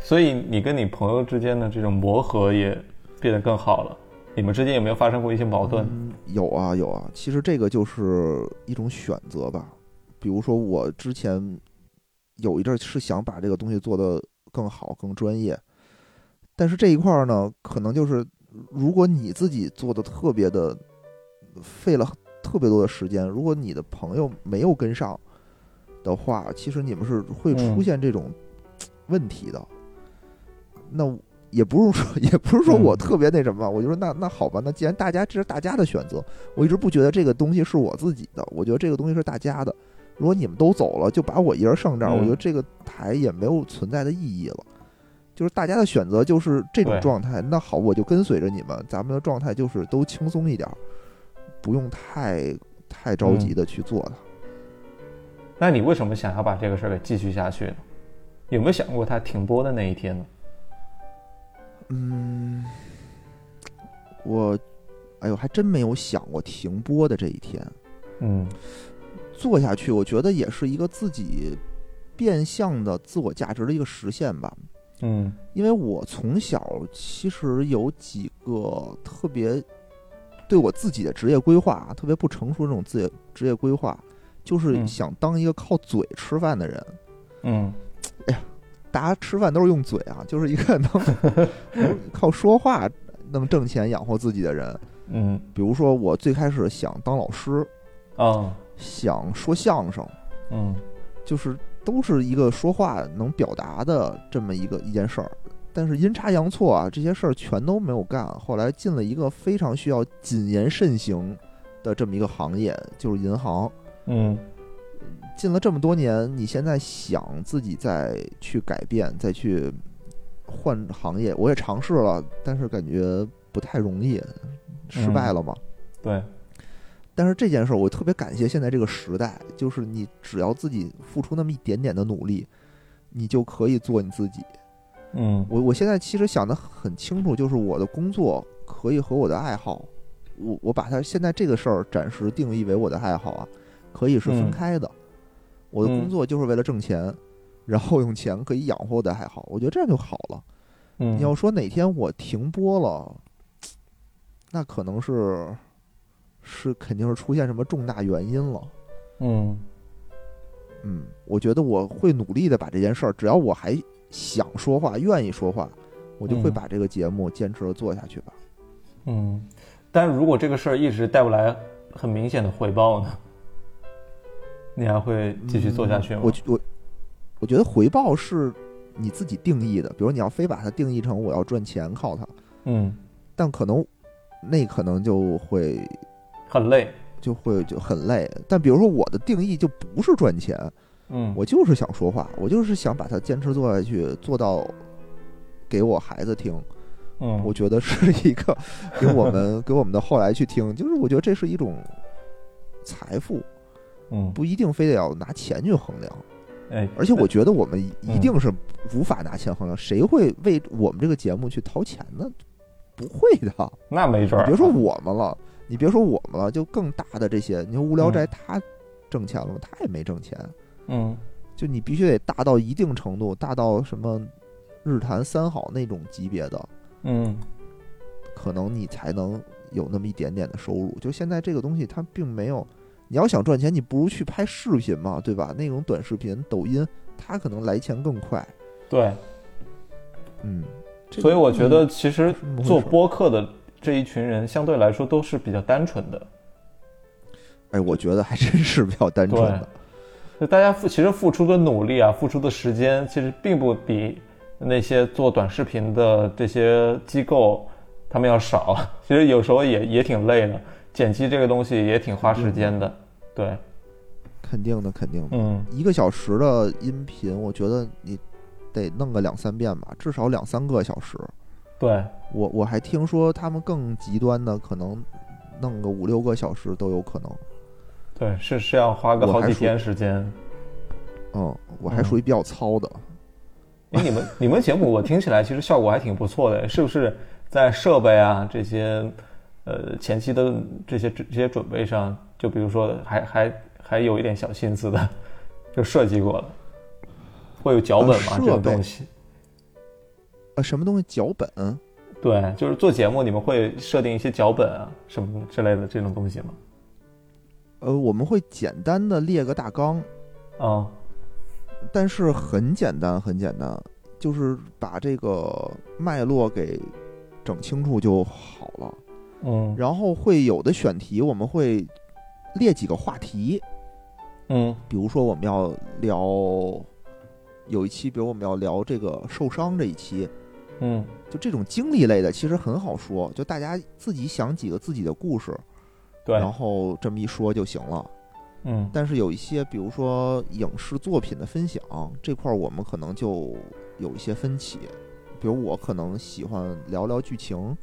所以你跟你朋友之间的这种磨合也变得更好了。你们之间有没有发生过一些矛盾？嗯，有啊有啊，其实这个就是一种选择吧。比如说我之前有一阵儿是想把这个东西做得更好、更专业，但是这一块儿呢，可能就是如果你自己做的特别的费了特别多的时间，如果你的朋友没有跟上的话，其实你们是会出嗯现这种问题的。那也不是说，也不是说我嗯特别那什么，我就说那那好吧，那既然大家这是大家的选择，我一直不觉得这个东西是我自己的，我觉得这个东西是大家的。如果你们都走了，就把我一人上这儿，嗯我觉得这个台也没有存在的意义了。就是大家的选择就是这种状态，那好，我就跟随着你们，咱们的状态就是都轻松一点儿，不用太太着急的去做它。那你为什么想要把这个事儿给继续下去呢？有没有想过它停播的那一天呢？嗯，我，哎呦，还真没有想过停播的这一天。嗯做下去，我觉得也是一个自己变相的自我价值的一个实现吧。嗯因为我从小其实有几个特别对我自己的职业规划啊特别不成熟的这种职业职业规划，就是嗯想当一个靠嘴吃饭的人。嗯大家吃饭都是用嘴啊，就是一个能 能靠说话能挣钱养活自己的人。嗯比如说，我最开始想当老师，啊想说相声，嗯就是都是一个说话能表达的这么一个一件事儿。但是阴差阳错啊，这些事儿全都没有干。后来进了一个非常需要谨言慎行的这么一个行业，就是银行。嗯进了这么多年，你现在想自己再去改变，再去换行业，我也尝试了，但是感觉不太容易，失败了嘛。对，但是这件事儿，我特别感谢现在这个时代，就是你只要自己付出那么一点点的努力，你就可以做你自己。嗯我我现在其实想的很清楚，就是我的工作可以和我的爱好，我我把它现在这个事儿暂时定义为我的爱好啊，可以是分嗯开的。我的工嗯作就是为了挣钱，然后用钱可以养活我的还好，我觉得这样就好了。嗯，你要说哪天我停播了，那可能是是肯定是出现什么重大原因了。嗯嗯，我觉得我会努力的把这件事儿，只要我还想说话、愿意说话，我就会嗯把这个节目坚持的做下去吧。嗯，但如果这个事儿一直带不来很明显的回报呢，你还会继续做下去吗？嗯我我我觉得回报是你自己定义的，比如你要非把它定义成我要赚钱靠它，嗯，但可能那可能就会很累。就会就很累。但比如说我的定义就不是赚钱，嗯，我就是想说话，我就是想把它坚持做下去，做到给我孩子听。嗯，我觉得是一个给我们 给我们的后来去听，就是我觉得这是一种财富，嗯不一定非得要拿钱去衡量。哎，而且我觉得我们嗯一定是无法拿钱衡量，谁会为我们这个节目去掏钱呢？不会的。那没准儿。别说我们了，你别说我们了，就更大的这些，你说无聊斋嗯他挣钱了吗？他也没挣钱。嗯就你必须得大到一定程度，大到什么日坛三好那种级别的，嗯可能你才能有那么一点点的收入。就现在这个东西，它并没有，你要想赚钱，你不如去拍视频嘛，对吧？那种短视频、抖音，它可能来钱更快。对，嗯，所以我觉得嗯其实做播客的这一群人相对来说都是比较单纯的。哎，我觉得还真是比较单纯的。就大家付其实付出的努力啊，付出的时间，其实并不比那些做短视频的这些机构他们要少。其实有时候也也挺累的，剪辑这个东西也挺花时间的。对，肯定的，肯定的。嗯一个小时的音频，我觉得你得弄个两三遍吧，至少两三个小时。对，我我还听说他们更极端的，可能弄个五六个小时都有可能。对，是是要花个好几天时间。嗯，我还嗯属于比较糙的。哎，你们你们节目我听起来其实效果还挺不错的，是不是在设备啊这些呃前期的这些这些准备上，就比如说还还还有一点小心思的，就设计过了，会有脚本吗？呃这种东西？呃，什么东西？脚本？对，就是做节目你们会设定一些脚本啊什么之类的这种东西吗？呃，我们会简单的列个大纲，啊、但是很简单，很简单，就是把这个脉络给整清楚就好了。嗯。然后会有的选题，我们会列几个话题，嗯。比如说我们要聊有一期，比如我们要聊这个受伤这一期，嗯。就这种经历类的，其实很好说，就大家自己想几个自己的故事，对，然后这么一说就行了。嗯。但是有一些，比如说影视作品的分享这块，儿，我们可能就有一些分歧。比如我可能喜欢聊聊剧情，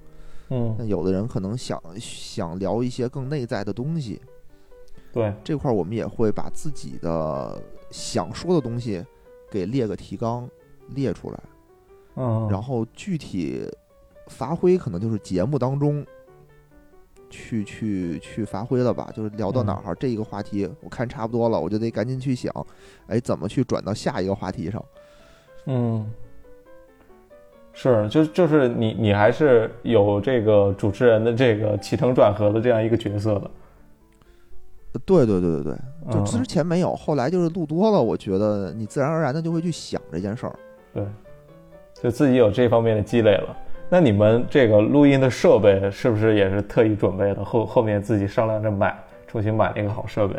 嗯。那有的人可能想想聊一些更内在的东西。对，这块儿我们也会把自己的想说的东西给列个提纲列出来，嗯，然后具体发挥可能就是节目当中去去去发挥了吧，就是聊到哪儿、这一个话题我看差不多了，我就得赶紧去想，哎，怎么去转到下一个话题上？嗯，是，就就是你你还是有这个主持人的这个起承转合的这样一个角色的。呃对对对对对，就嗯之前没有，后来就是录多了，我觉得你自然而然的就会去想这件事儿。对，就自己有这方面的积累了。那你们这个录音的设备是不是也是特意准备的？后后面自己商量着买，重新买了一个好设备。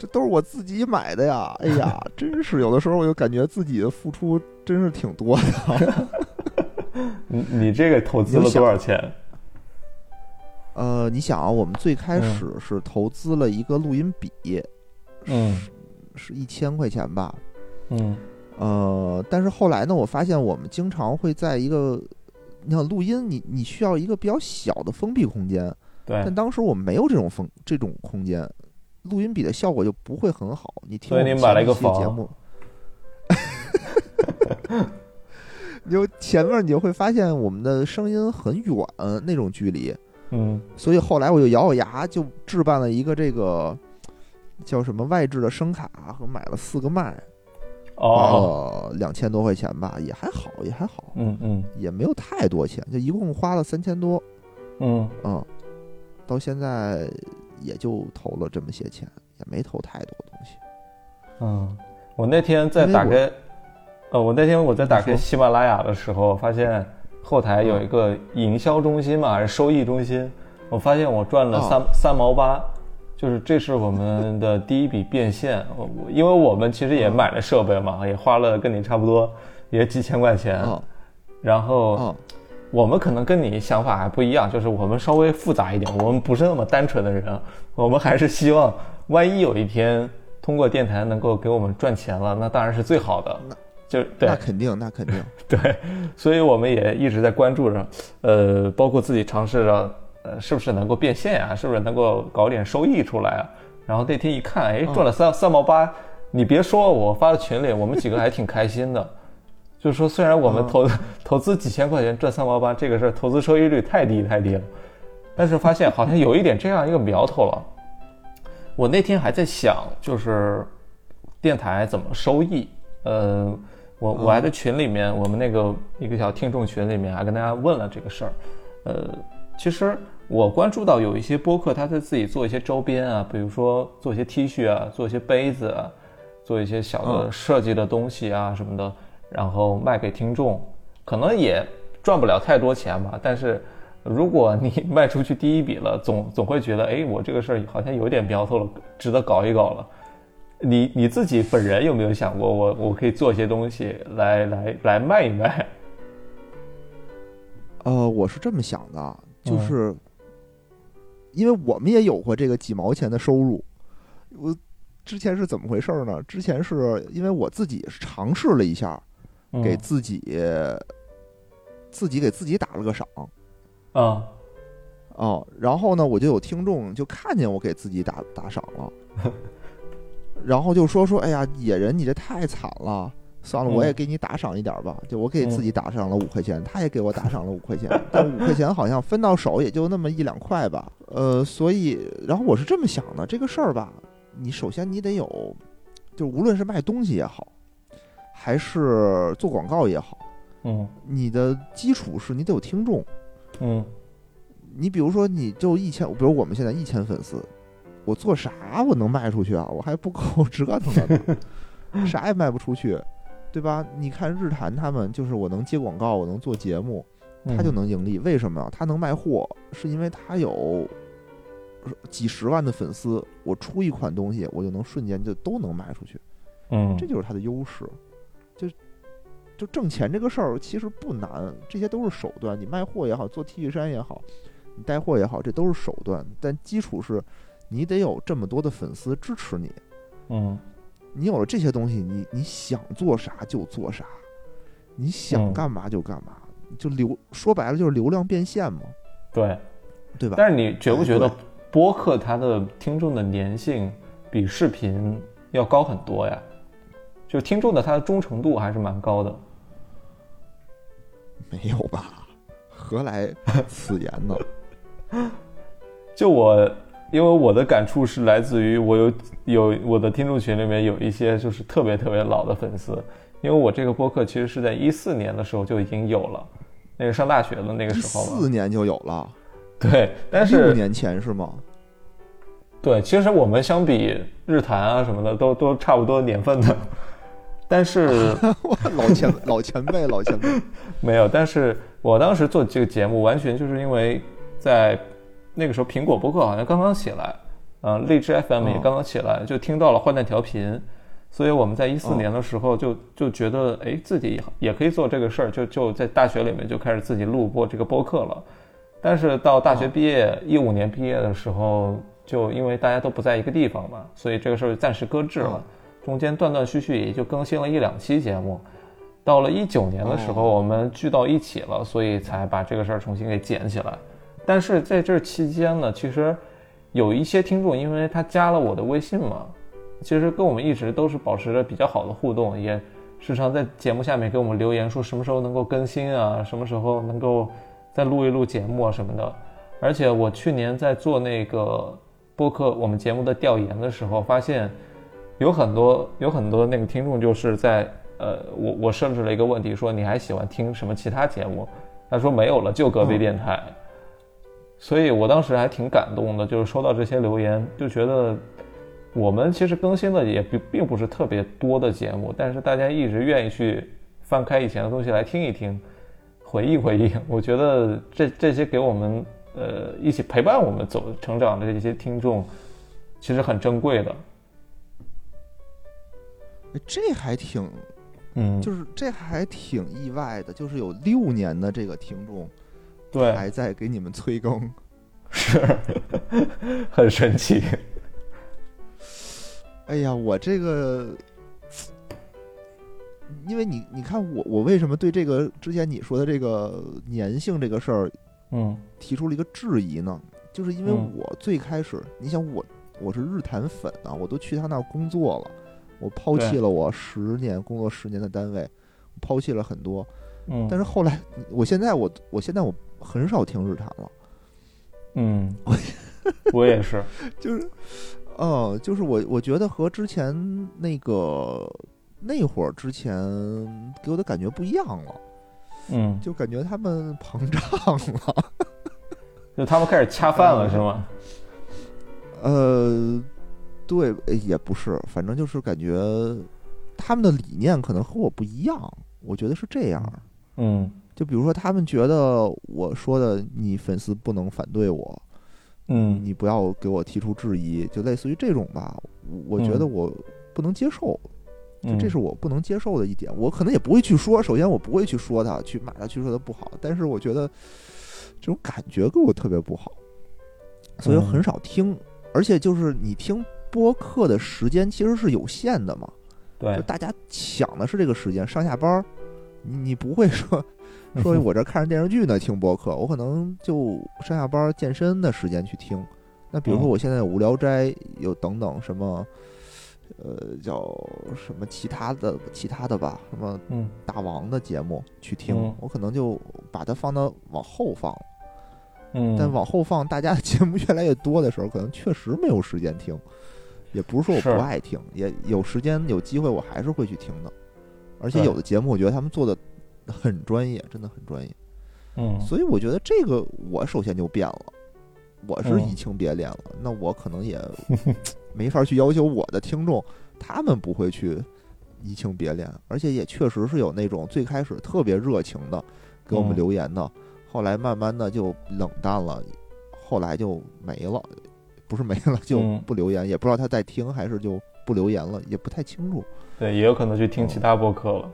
这都是我自己买的呀！哎呀，真是有的时候我就感觉自己的付出真是挺多的。你你这个投资了多少钱？呃，你想啊，我们最开始是投资了一个录音笔，嗯是一千块钱吧。嗯呃，但是后来呢，我发现我们经常会在一个，你想录音你，你需要一个比较小的封闭空间，对但，当时我们没有这种封这种空间，录音笔的效果就不会很好。你听所以我们你买了一个房前期节目，你就前面你就会发现我们的声音很远那种距离，嗯。所以后来我就咬咬牙就置办了一个这个叫什么外置的声卡和买了四个麦，哦两千多块钱吧，也还好，也还好，嗯嗯。也没有太多钱，就一共花了三千多，嗯。嗯，到现在也就投了这么些钱，也没投太多东西。嗯，我那天在打开，呃，我那天我在打开喜马拉雅的时候，发现后台有一个营销中心嘛，还是收益中心，我发现我赚了哦三、三毛八，就是这是我们的第一笔变现。我我因为我们其实也买了设备嘛，也花了跟你差不多，也几千块钱。嗯然后嗯我们可能跟你想法还不一样，就是我们稍微复杂一点，我们不是那么单纯的人，我们还是希望，万一有一天通过电台能够给我们赚钱了，那当然是最好的。就对那肯定，那肯定。对，所以我们也一直在关注着，呃，包括自己尝试着，呃，是不是能够变现啊，是不是能够搞点收益出来啊？然后那天一看，哎，赚了三三毛八，你别说，我发到群里，我们几个还挺开心的。就是说，虽然我们投、投资几千块钱赚三毛八这个事儿，投资收益率太低太低了，但是发现好像有一点这样一个苗头了。我那天还在想，就是电台怎么收益？呃，我我还在群里面，我们那个一个小听众群里面还跟大家问了这个事儿。呃，其实我关注到有一些播客，他在自己做一些周边啊，比如说做一些 T 恤啊，做一些杯子啊，做一些小的设计的东西啊什么的。然后卖给听众，可能也赚不了太多钱吧。但是，如果你卖出去第一笔了，总 总会觉得，哎，我这个事儿好像有点苗头了，值得搞一搞了。你你自己本人有没有想过，我我可以做些东西来来来卖一卖？呃，我是这么想的，就是因为我们也有过这个几毛钱的收入，我之前是怎么回事呢？之前是因为我自己尝试了一下。给自己，自己给自己打了个赏，啊，哦，然后呢，我就有听众就看见我给自己打打赏了，然后就说说，哎呀，野人你这太惨了，算了，我也给你打赏一点吧，就我给自己打赏了五块钱，他也给我打赏了五块钱，但五块钱好像分到手也就那么一两块吧，呃，所以，然后我是这么想的，这个事儿吧，你首先你得有，就无论是卖东西也好。还是做广告也好，嗯，你的基础是你得有听众，嗯，你比如说你就一千，比如我们现在一千粉丝，我做啥我能卖出去啊？我还不够 折腾呢，啥也卖不出去，对吧？你看日坛他们，就是我能接广告，我能做节目，他就能盈利。为什么呀？他能卖货，是因为他有几十万的粉丝，我出一款东西，我就能瞬间就都能卖出去，嗯，这就是他的优势。就就挣钱这个事儿其实不难，这些都是手段。你卖货也好，做 T 恤衫也好，你带货也好，这都是手段。但基础是，你得有这么多的粉丝支持你。嗯，你有了这些东西，你你想做啥就做啥，你想干嘛就干嘛，就流说白了就是流量变现嘛。对，对吧？但是你觉不觉得播客它的听众的粘性比视频要高很多呀？就听众的他的忠诚度还是蛮高的，没有吧？何来此言呢？就我，因为我的感触是来自于我有有我的听众群里面有一些就是特别特别老的粉丝，因为我这个播客其实是在一四年的时候就已经有了，那个上大学的那个时候，四年就有了，对，但是六年前是吗？对，其实我们相比日坛啊什么的都都差不多年份的。但是，老前老前辈老前辈没有。但是我当时做这个节目，完全就是因为在那个时候，苹果播客好像刚刚起来，嗯，荔枝 FM 也刚刚起来，就听到了换代调频，所以我们在一四年的时候就就觉得，哎，自己也可以做这个事儿，就就在大学里面就开始自己录播这个播客了。但是到大学毕业一五年毕业的时候，就因为大家都不在一个地方嘛，所以这个事儿暂时搁置了。中间断断续续也就更新了一两期节目，到了一九年的时候，我们聚到一起了，所以才把这个事儿重新给捡起来。但是在这期间呢，其实有一些听众，因为他加了我的微信嘛，其实跟我们一直都是保持着比较好的互动，也时常在节目下面给我们留言，说什么时候能够更新啊，什么时候能够再录一录节目啊什么的。而且我去年在做那个播客我们节目的调研的时候，发现。有很多有很多那个听众就是在呃，我我设置了一个问题，说你还喜欢听什么其他节目？他说没有了，就隔壁电台。所以我当时还挺感动的，就是收到这些留言，就觉得我们其实更新的也并并不是特别多的节目，但是大家一直愿意去翻开以前的东西来听一听，回忆回忆。我觉得这这些给我们呃一起陪伴我们走成长的这些听众，其实很珍贵的。这还挺，嗯，就是这还挺意外的，就是有六年的这个听众，对，还在给你们催更，是，很神奇。哎呀，我这个，因为你你看我我为什么对这个之前你说的这个粘性这个事儿，嗯，提出了一个质疑呢？就是因为我最开始，你想我我是日坛粉啊，我都去他那儿工作了。我抛弃了我十年工作十年的单位，抛弃了很多。嗯，但是后来，我现在我我现在我很少听日坛了，嗯，我 我也是，就是，呃，就是我我觉得和之前那个那会儿之前给我的感觉不一样了，嗯，就感觉他们膨胀了。就他们开始恰饭了是吗？呃，对，呃也不是，反正就是感觉他们的理念可能和我不一样，我觉得是这样。嗯就比如说，他们觉得我说的你粉丝不能反对我，嗯你不要给我提出质疑，就类似于这种吧。我我觉得嗯我不能接受，就嗯，这是我不能接受的一点。我可能也不会去说，首先我不会去说他，去骂他，去说他不好。但是我觉得这种感觉给我特别不好，所以很少听。而且就是你听播客的时间其实是有限的嘛，就对，大家抢的是这个时间，上下班儿，你你不会说 说我这看着电视剧呢听播客，我可能就上下班儿健身的时间去听。那比如说嗯。我现在有无聊斋，有等等什么，呃，叫什么其他的其他的吧，什么嗯。大王的节目去听，嗯。我可能就把它放到往后放。嗯，但往后放，大家的节目越来越多的时候，可能确实没有时间听。也不是说我不爱听，也有时间有机会我还是会去听的。而且有的节目，我觉得他们做的很专业，真的很专业。嗯。所以我觉得这个我首先就变了，我是嗯移情别恋了，那我可能也没法去要求我的听众，他们不会去移情别恋，而且也确实是有那种最开始特别热情的给我们嗯。留言的，后来慢慢的就冷淡了，后来就没了，不是没了就嗯不留言，也不知道他在听还是就不留言了，也不太清楚。对，也有可能去听其他播客了。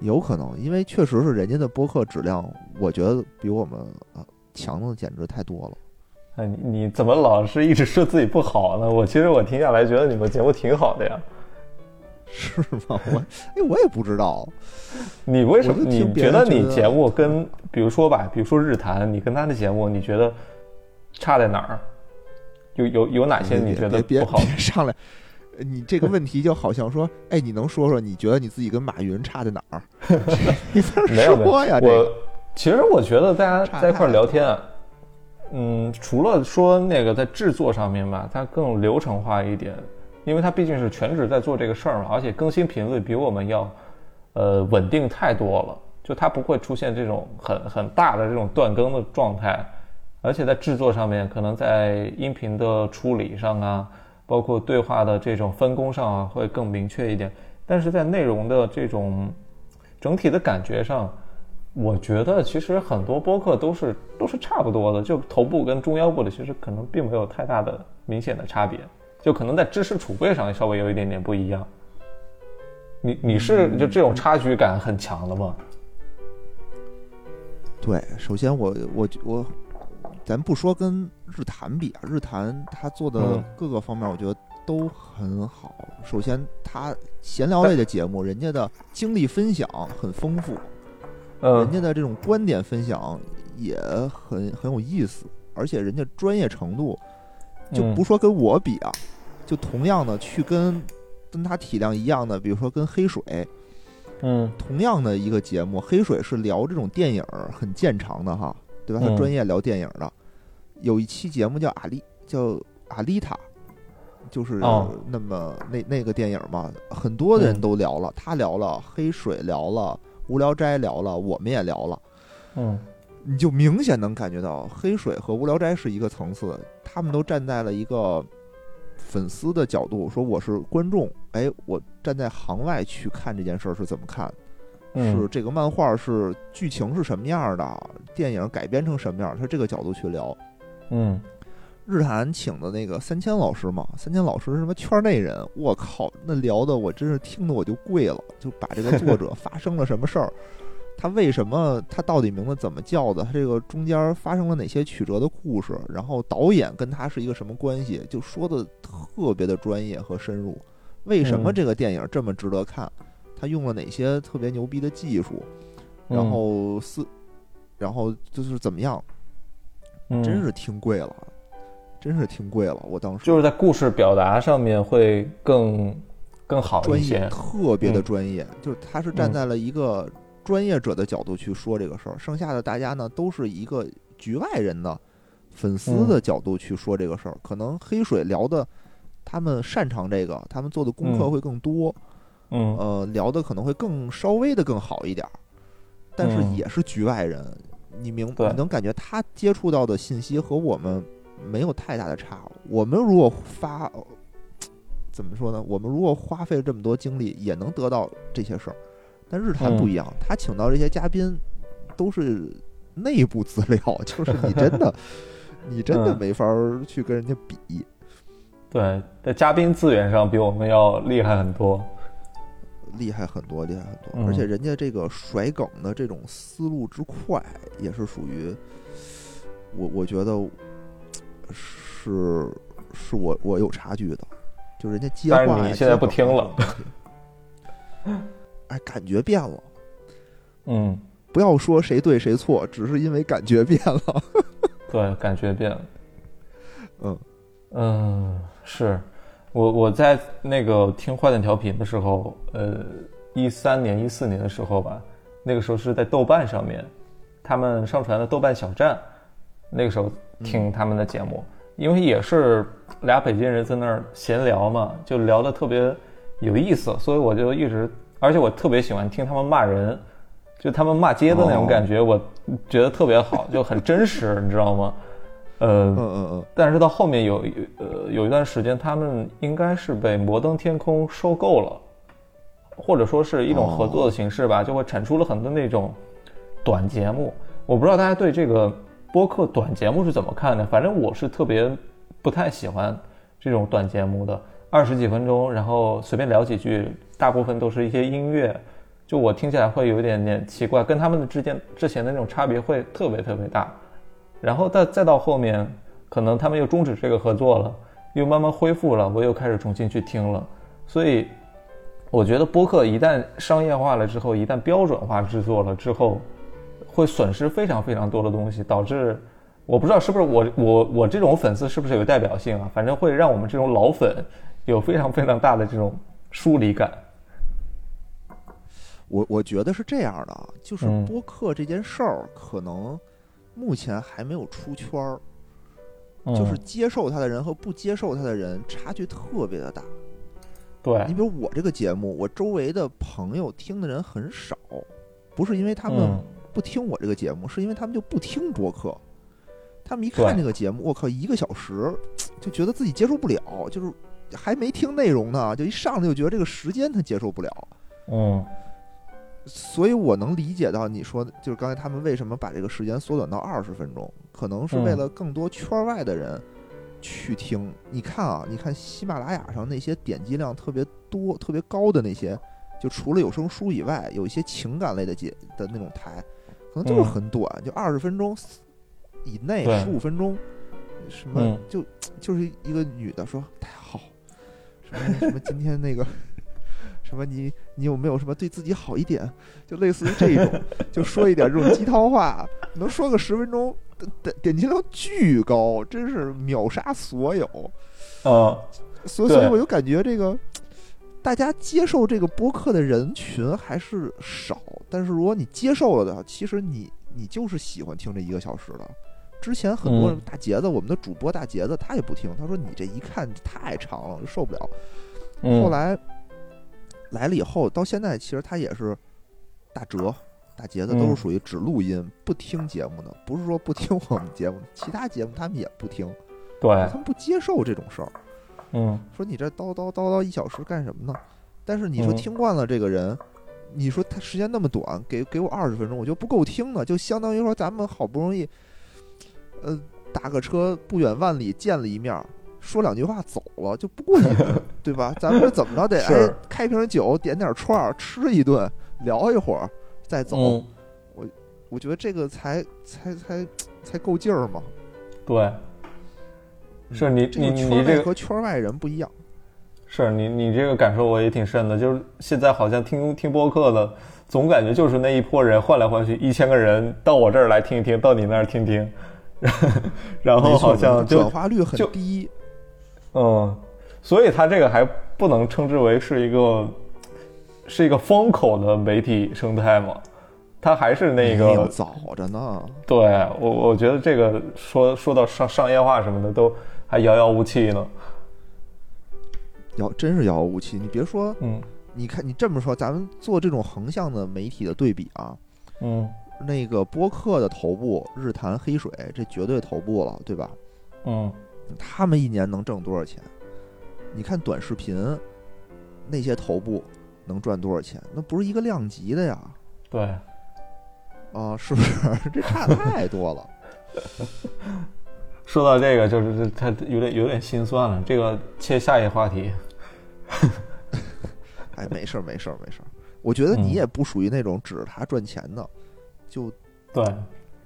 有可能，因为确实是人家的播客质量，我觉得比我们啊强的简直太多了。哎，你你怎么老是一直说自己不好呢？我其实我听下来觉得你们节目挺好的呀。是吗？我哎，我也不知道。你为什么？听你觉得你节目跟比如说吧，比如说日坛，你跟他的节目，你觉得差在哪儿？有有有哪些你觉得别别不好？别上来，呃你这个问题就好像说，哎，你能说说你觉得你自己跟马云差在哪儿？没法没有没有，说呀，这我其实我觉得大家在一块儿聊天啊，嗯，除了说那个在制作上面吧，它更流程化一点，因为它毕竟是全职在做这个事儿嘛，而且更新频率比我们要呃稳定太多了，就它不会出现这种很很大的这种断更的状态，而且在制作上面，可能在音频的处理上啊，包括对话的这种分工上啊，会更明确一点。但是在内容的这种整体的感觉上，我觉得其实很多播客都是都是差不多的，就头部跟中腰部的其实可能并没有太大的明显的差别，就可能在知识储备上稍微有一点点不一样。你你是就这种差距感很强的吗？对，首先我我我，咱不说跟日坛比啊，日坛他做的嗯各个方面，我觉得都很好。首先，他闲聊类的节目，人家的经历分享很丰富，人嗯家的这种观点分享也很很有意思，而且人家专业程度，就嗯不说跟我比啊，就同样的去跟跟他体量一样的，比如说跟黑水，嗯同样的一个节目，黑水是聊这种电影很见长的哈，对吧？他嗯专业聊电影的，有一期节目叫阿丽，叫阿丽塔，就是哦。那么那那个电影嘛，很多人嗯都聊了，他聊了，黑水聊了，无聊斋聊了，我们也聊了。嗯。你就明显能感觉到黑水和无聊斋是一个层次，他们都站在了一个粉丝的角度，说我是观众，哎，我站在行外去看这件事儿是怎么看，是嗯这个漫画是剧情是什么样的，电影改编成什么样，他这个角度去聊。嗯日韩请的那个三千老师嘛，三千老师是什么圈内人，我靠，那聊的我真是听得我就跪了，就把这个作者发生了什么事儿，他为什么他到底名字怎么叫的，他这个中间发生了哪些曲折的故事，然后导演跟他是一个什么关系，就说的特别的专业和深入。为什么这个电影这么值得看？他用了哪些特别牛逼的技术？然后思，然后就是怎么样？嗯真是听贵了，真是听贵了。我当时就是在故事表达上面会更更好一些。特别的嗯专业，就是他是站嗯在了一个专业者的角度去说这个事儿，剩下的大家呢都是一个局外人的粉丝嗯的角度去说这个事儿。可能黑水聊的，他们擅长这个，他们做的功课嗯会更多，嗯呃，聊的可能会更稍微的更好一点儿，但是嗯也是局外人，你明对你能感觉他接触到的信息和我们没有太大的差。我们如果发怎么说呢？我们如果花费了这么多精力，也能得到这些事儿。但日坛不嗯一样，他请到这些嘉宾都是内部资料，就是你真的，你真的嗯没法儿去跟人家比。对，在嘉宾资源上比我们要厉害很多。厉害很多，厉害很多，嗯。而且人家这个甩梗的这种思路之快，也是属于我，我觉得是是我我有差距的，就人家接话呀，但是你现在不听了。哎，感觉变了。嗯，不要说谁对谁错，只是因为感觉变了。对，感觉变了。嗯。嗯，是我我在那个听坏蛋调频的时候，呃，一三年、一四年的时候吧，那个时候是在豆瓣上面，他们上传的豆瓣小站，那个时候听他们的节目，因为也是俩北京人在那儿闲聊嘛，就聊得特别有意思，所以我就一直，而且我特别喜欢听他们骂人，就他们骂街的那种感觉，我觉得特别好，就很真实，你知道吗？呃，嗯嗯嗯，但是到后面有呃有一段时间，他们应该是被摩登天空收购了，或者说是一种合作的形式吧，就会产出了很多那种短节目。我不知道大家对这个播客短节目是怎么看的，反正我是特别不太喜欢这种短节目的，二十几分钟，然后随便聊几句，大部分都是一些音乐，就我听起来会有一点点奇怪，跟他们的之间之前的那种差别会特别特别大。然后再再到后面，可能他们又终止这个合作了，又慢慢恢复了，我又开始重新去听了。所以，我觉得播客一旦商业化了之后，一旦标准化制作了之后，会损失非常非常多的东西，导致我不知道是不是我我我这种粉丝是不是有代表性啊？反正会让我们这种老粉有非常非常大的这种疏离感。我我觉得是这样的啊，就是嗯播客这件事儿，可能目前还没有出圈儿，就是嗯接受他的人和不接受他的人差距特别的大。对你，比如我这个节目，我周围的朋友听的人很少，不是因为他们嗯不听我这个节目，是因为他们就不听播客。他们一看这个节目，我靠，一个小时就觉得自己接受不了，就是还没听内容呢，就一上来就觉得这个时间他接受不了。嗯所以我能理解到你说的，就是刚才他们为什么把这个时间缩短到二十分钟，可能是为嗯了更多圈外的人去听。你看啊，你看喜马拉雅上那些点击量特别多、特别高的那些，就除了有声书以外，有一些情感类的节的那种台，可能就是嗯很短，就二十分钟以内，对十五分钟，什么、嗯就就是一个女的说太好，什么什么今天那个。什么你你有没有什么对自己好一点？就类似于这种，就说一点这种鸡汤话，能说个十分钟，点点击量巨高，真是秒杀所有。嗯对所以所以我就感觉这个大家接受这个播客的人群还是少，但是如果你接受了的，其实你你就是喜欢听这一个小时的。之前很多人嗯大杰子，我们的主播大杰子他也不听，他说你这一看太长了，受不了。嗯，后来来了以后，到现在其实他也是大哲、大杰子都是嗯属于只录音不听节目的，不是说不听我们节目，其他节目他们也不听，对，他们不接受这种事儿。嗯说你这叨叨叨叨一小时干什么呢？但是你说嗯听惯了这个人，你说他时间那么短，给给我二十分钟，我就不够听呢，就相当于说咱们好不容易，呃，打个车不远万里见了一面儿，说两句话走了，就不过瘾，对吧？咱们这怎么着得哎开瓶酒，点点串儿，吃一顿，聊一会儿再走。嗯，我觉得这个才才才才够劲儿嘛。对，是你这个你你这个和圈外人不一样。是你你这个感受我也挺深的，就是现在好像听听播客的，总感觉就是那一波人换来换去，一千个人到我这儿来听一听，到你那儿听听，然后好像就转化率很低。嗯，所以它这个还不能称之为是一个是一个风口的媒体生态嘛，它还是那个早着呢。对我我觉得这个说说到商商业化什么的都还遥遥无期呢。遥真是遥遥无期。你别说，嗯你看你这么说，咱们做这种横向的媒体的对比啊，嗯那个播客的头部日坛黑水，这绝对头部了，对吧？嗯他们一年能挣多少钱？你看短视频那些头部能赚多少钱？那不是一个量级的呀，对，啊，是不是？这差太多了。说到这个就是他有点有点心酸了。这个切下一个话题。哎，没事儿，没事儿，没事儿。我觉得你嗯也不属于那种指着他赚钱的，就对，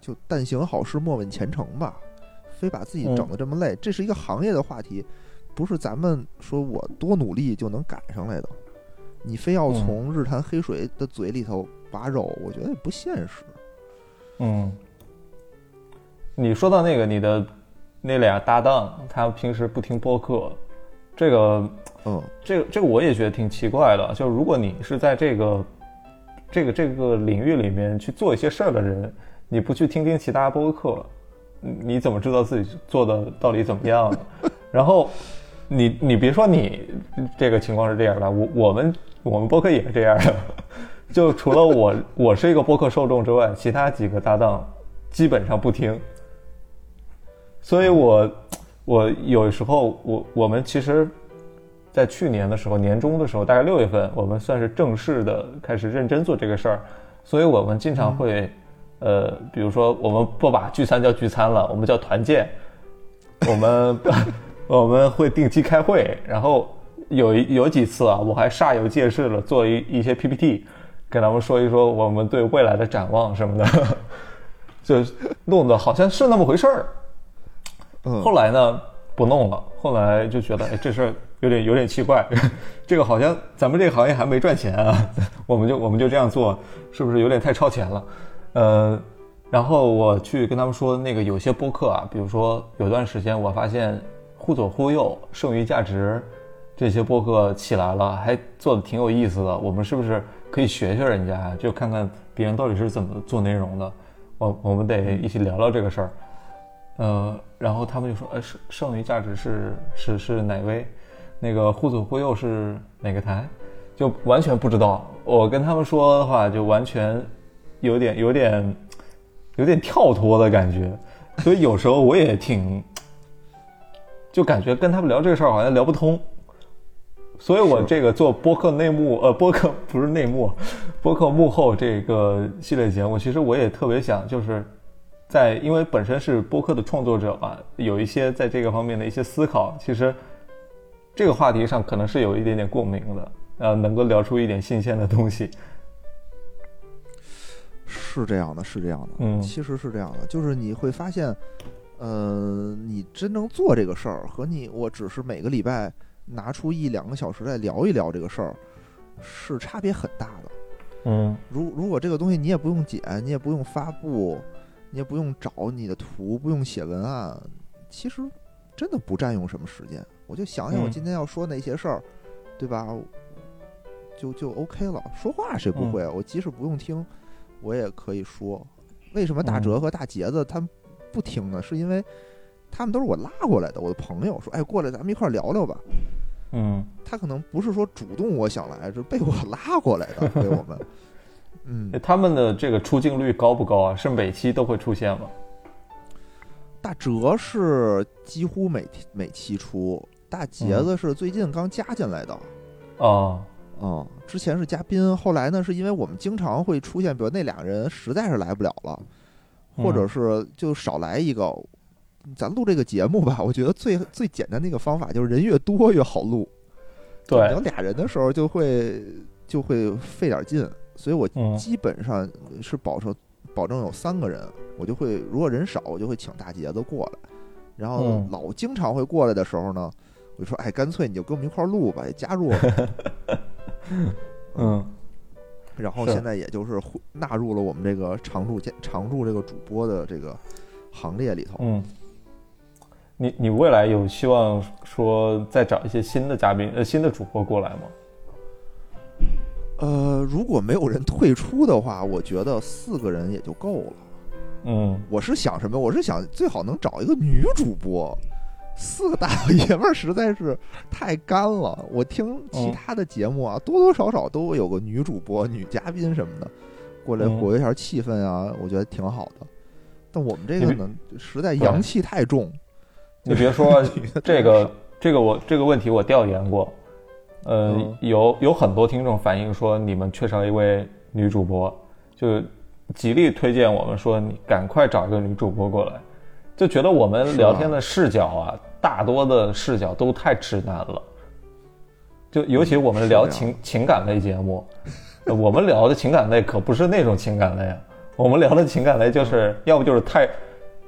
就但行好事，莫问前程吧。非把自己整得这么累，这是一个行业的话题，不是咱们说我多努力就能赶上来的。你非要嗯从日坛黑水的嘴里头拔肉，我觉得也不现实。嗯，你说到那个你的那俩搭档，他平时不听播客，这个嗯，这个这个我也觉得挺奇怪的。就如果你是在这个这个这个领域里面去做一些事儿的人，你不去听听其他播客，你怎么知道自己做的到底怎么样呢？然后你你别说你这个情况是这样的，我我们我们播客也是这样的。就除了我我是一个播客受众之外，其他几个搭档基本上不听。所以我我有时候我我们其实，在去年的时候年终的时候，大概六月份，我们算是正式的开始认真做这个事儿，所以我们经常会，呃，比如说我们不把聚餐叫聚餐了，我们叫团建，我们 我们会定期开会，然后有有几次啊，我还煞有介事了做一一些 PPT，跟他们说一说我们对未来的展望什么的，就弄得好像是那么回事儿。后来呢，不弄了。后来就觉得，哎，这事儿有点有点奇怪，这个好像咱们这个行业还没赚钱啊，我们就我们就这样做，是不是有点太超前了？呃，然后我去跟他们说，那个有些播客啊，比如说有段时间我发现忽左忽右、剩余价值这些播客起来了，还做的挺有意思的，我们是不是可以学学人家，就看看别人到底是怎么做内容的？我我们得一起聊聊这个事儿。呃，然后他们就说，呃，剩剩余价值是是是哪位？那个忽左忽右是哪个台？就完全不知道。我跟他们说的话，就完全有点有点有点跳脱的感觉，所以有时候我也挺，就感觉跟他们聊这个事儿好像聊不通。所以我这个做播客内幕，呃，播客不是内幕，播客幕后这个系列节目，其实我也特别想就是。在，因为本身是播客的创作者嘛，有一些在这个方面的一些思考，其实这个话题上可能是有一点点共鸣的，呃，能够聊出一点新鲜的东西。是这样的，是这样的，嗯其实是这样的，就是你会发现，呃，你真正做这个事儿和你我只是每个礼拜拿出一两个小时来聊一聊这个事儿，是差别很大的。嗯如如果这个东西你也不用剪，你也不用发布，你也不用找你的图，不用写文案，其实真的不占用什么时间。我就想想我嗯今天要说那些事儿，对吧？就就 OK 了。说话谁不嗯会啊？我即使不用听，我也可以说。为什么大嗯哲和大杰子他们不听呢？是因为他们都是我拉过来的，我的朋友说：“哎，过来咱们一块儿聊聊吧。”嗯他可能不是说主动我想来，是被我拉过来的，给我们。嗯，他们的这个出镜率高不高啊？是每期都会出现吗？大哲是几乎每天每期出，大杰子是最近刚加进来的。哦，嗯，之前是嘉宾，后来呢，是因为我们经常会出现，比如那俩人实在是来不了了，或者嗯是就少来一个。咱录这个节目吧，我觉得最最简单的一个方法就是人越多越好录。对有，俩人的时候就会就会费点劲，所以我嗯基本上是保证保证有三个人，我就会如果人少，我就会请大杰子过来。然后嗯老经常会过来的时候呢，我就说，哎，干脆你就跟我们一块儿录吧，也加入我们。嗯然后现在也就是会纳入了我们这个常驻常驻这个主播的这个行列里头。嗯，你你未来有希望说再找一些新的嘉宾呃新的主播过来吗？呃，如果没有人退出的话，我觉得四个人也就够了。嗯，我是想什么？我是想最好能找一个女主播。四个大老爷们儿实在是太干了。我听其他的节目啊，多多少少都有个女主播、女嘉宾什么的过来活跃一下气氛啊，我觉得挺好的。但我们这个呢，实在阳气太重。你别说这个，这个我这个问题我调研过，呃，有有很多听众反映说你们缺少一位女主播，就极力推荐我们说你赶快找一个女主播过来，就觉得我们聊天的视角啊，大多的视角都太直男了，就尤其我们聊情情感类节目，我们聊的情感类可不是那种情感类啊，我们聊的情感类就是要不就是太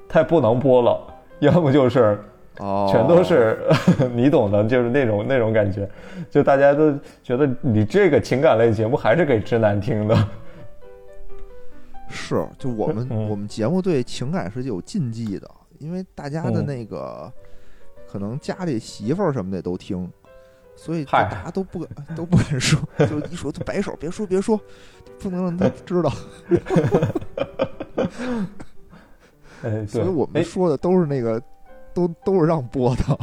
太不能播了。要不就是，哦，全都是 你懂的，就是那种那种感觉，就大家都觉得你这个情感类节目还是给直男听的。是，就我们我们节目对情感是有禁忌的，因为大家的那个可能家里媳妇儿什么的都听，所以大家都不敢 都不敢说，就一说就摆手，别说别说，不能让他知道。哎，所以我们说的都是那个，都都是让播的。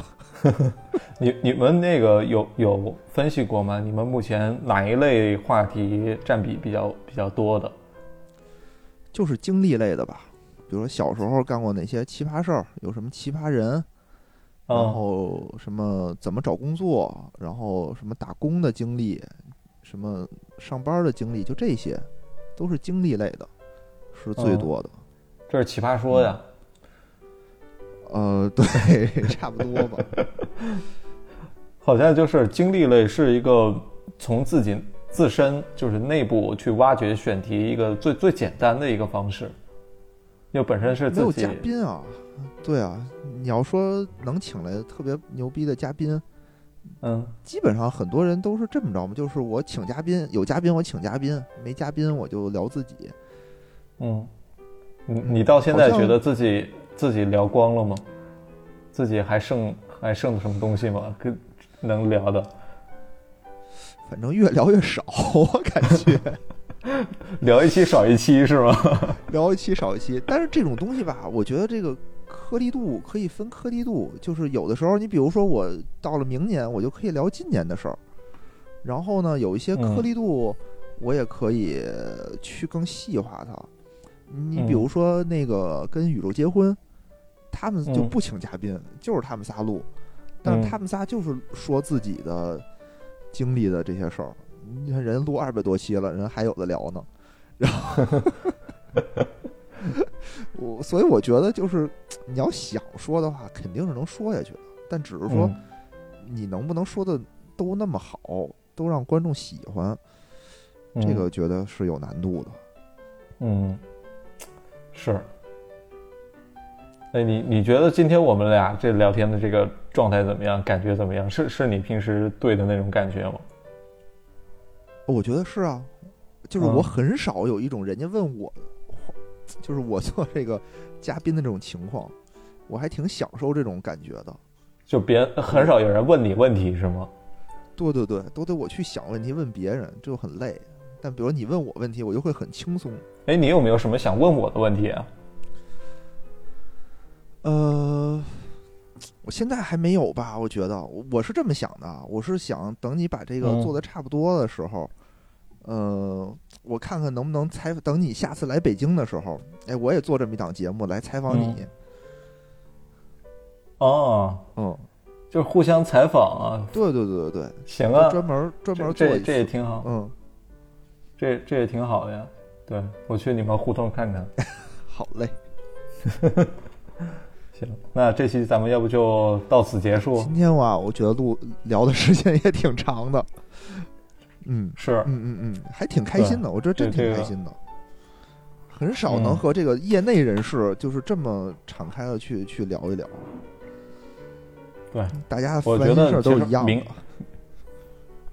你你们那个有有分析过吗？你们目前哪一类话题占比比较比较多的？就是经历类的吧，比如说小时候干过哪些奇葩事儿，有什么奇葩人，然后什么怎么找工作，然后什么打工的经历，什么上班的经历，就这些，都是经历类的，是最多的。这是奇葩说呀，呃，对，差不多吧。好像就是经历类是一个从自己自身就是内部去挖掘选题一个最最简单的一个方式。因为本身是没有嘉宾啊，对啊，你要说能请来特别牛逼的嘉宾，嗯，基本上很多人都是这么着嘛，就是我请嘉宾，有嘉宾我请嘉宾，没嘉宾我就聊自己，嗯。你你到现在觉得自己自己聊光了吗？自己还剩还剩什么东西吗？跟能聊的？反正越聊越少，我感觉。聊一期少一期是吗？聊一期少一期，但是这种东西吧，我觉得这个颗粒度可以分颗粒度，就是有的时候，你比如说我到了明年，我就可以聊今年的事儿，然后呢，有一些颗粒度，我也可以去更细化它。你比如说那个跟宇宙结婚，他们就不请嘉宾，就是他们仨录，但是他们仨就是说自己的经历的这些事儿。你看人录二百多期了，人还有的聊呢。然后，我所以我觉得就是你要想说的话，肯定是能说下去的，但只是说你能不能说的都那么好，都让观众喜欢，这个觉得是有难度的。嗯。是，哎，你你觉得今天我们俩这聊天的这个状态怎么样？感觉怎么样？是是你平时对的那种感觉吗？我觉得是啊，就是我很少有一种人家问我，就是我做这个嘉宾的这种情况，我还挺享受这种感觉的。就别很少有人问你问题是吗？对对对，都得我去想问题问别人，就很累。但比如你问我问题，我就会很轻松。哎，你有没有什么想问我的问题啊？呃，我现在还没有吧？我觉得我是这么想的，我是想等你把这个做的差不多的时候，呃，我看看能不能采等你下次来北京的时候，哎，我也做这么一档节目来采访你。哦，嗯，就是互相采访啊。对对对对对，行啊，专门专门做这这也挺好。嗯。这这也挺好的呀，对我去你们胡同看看。好嘞，行，那这期咱们要不就到此结束。今天哇，我觉得录聊的时间也挺长的。嗯，是，嗯嗯嗯，还挺开心的，我觉得真挺开心的。很少能和这个业内人士就是这么敞开的去去聊一聊。对，大家我觉得都一样。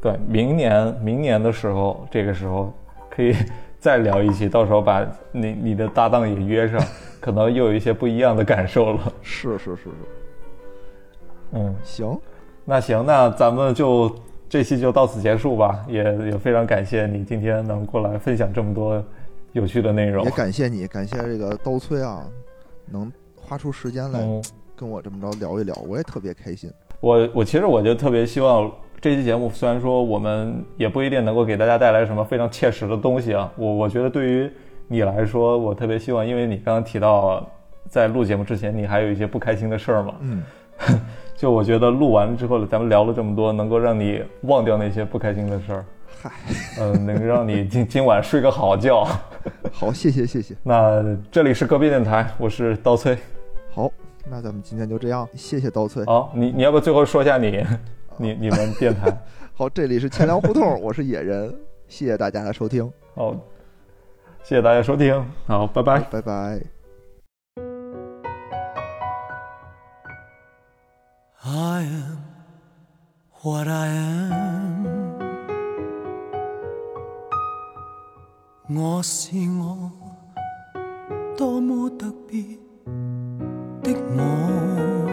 对，明年明年的时候，这个时候可以 再聊一期，到时候把你你的搭档也约上，可能又有一些不一样的感受了。是是是是，嗯，行，那行，那咱们就这期就到此结束吧。也也非常感谢你今天能过来分享这么多有趣的内容也。感谢你，感谢这个刀崔啊，能花出时间来嗯，跟我这么着聊一聊，我也特别开心。我我其实我就特别希望这期节目，虽然说我们也不一定能够给大家带来什么非常切实的东西啊，我我觉得对于你来说，我特别希望，因为你刚刚提到在录节目之前，你还有一些不开心的事儿嘛，嗯，就我觉得录完之后，咱们聊了这么多，能够让你忘掉那些不开心的事儿，嗨，嗯、能让你今今晚睡个好觉。好，谢谢谢谢。那这里是隔壁电台，我是刀崔。好，那咱们今天就这样，谢谢刀崔。好，你你要不最后说一下你 你你们电台？好，这里是钱粮胡同，我是野人，谢谢大家的收听，好，谢谢大家收听，好，拜拜。拜拜。I am what I am，我是我，多么特别的我。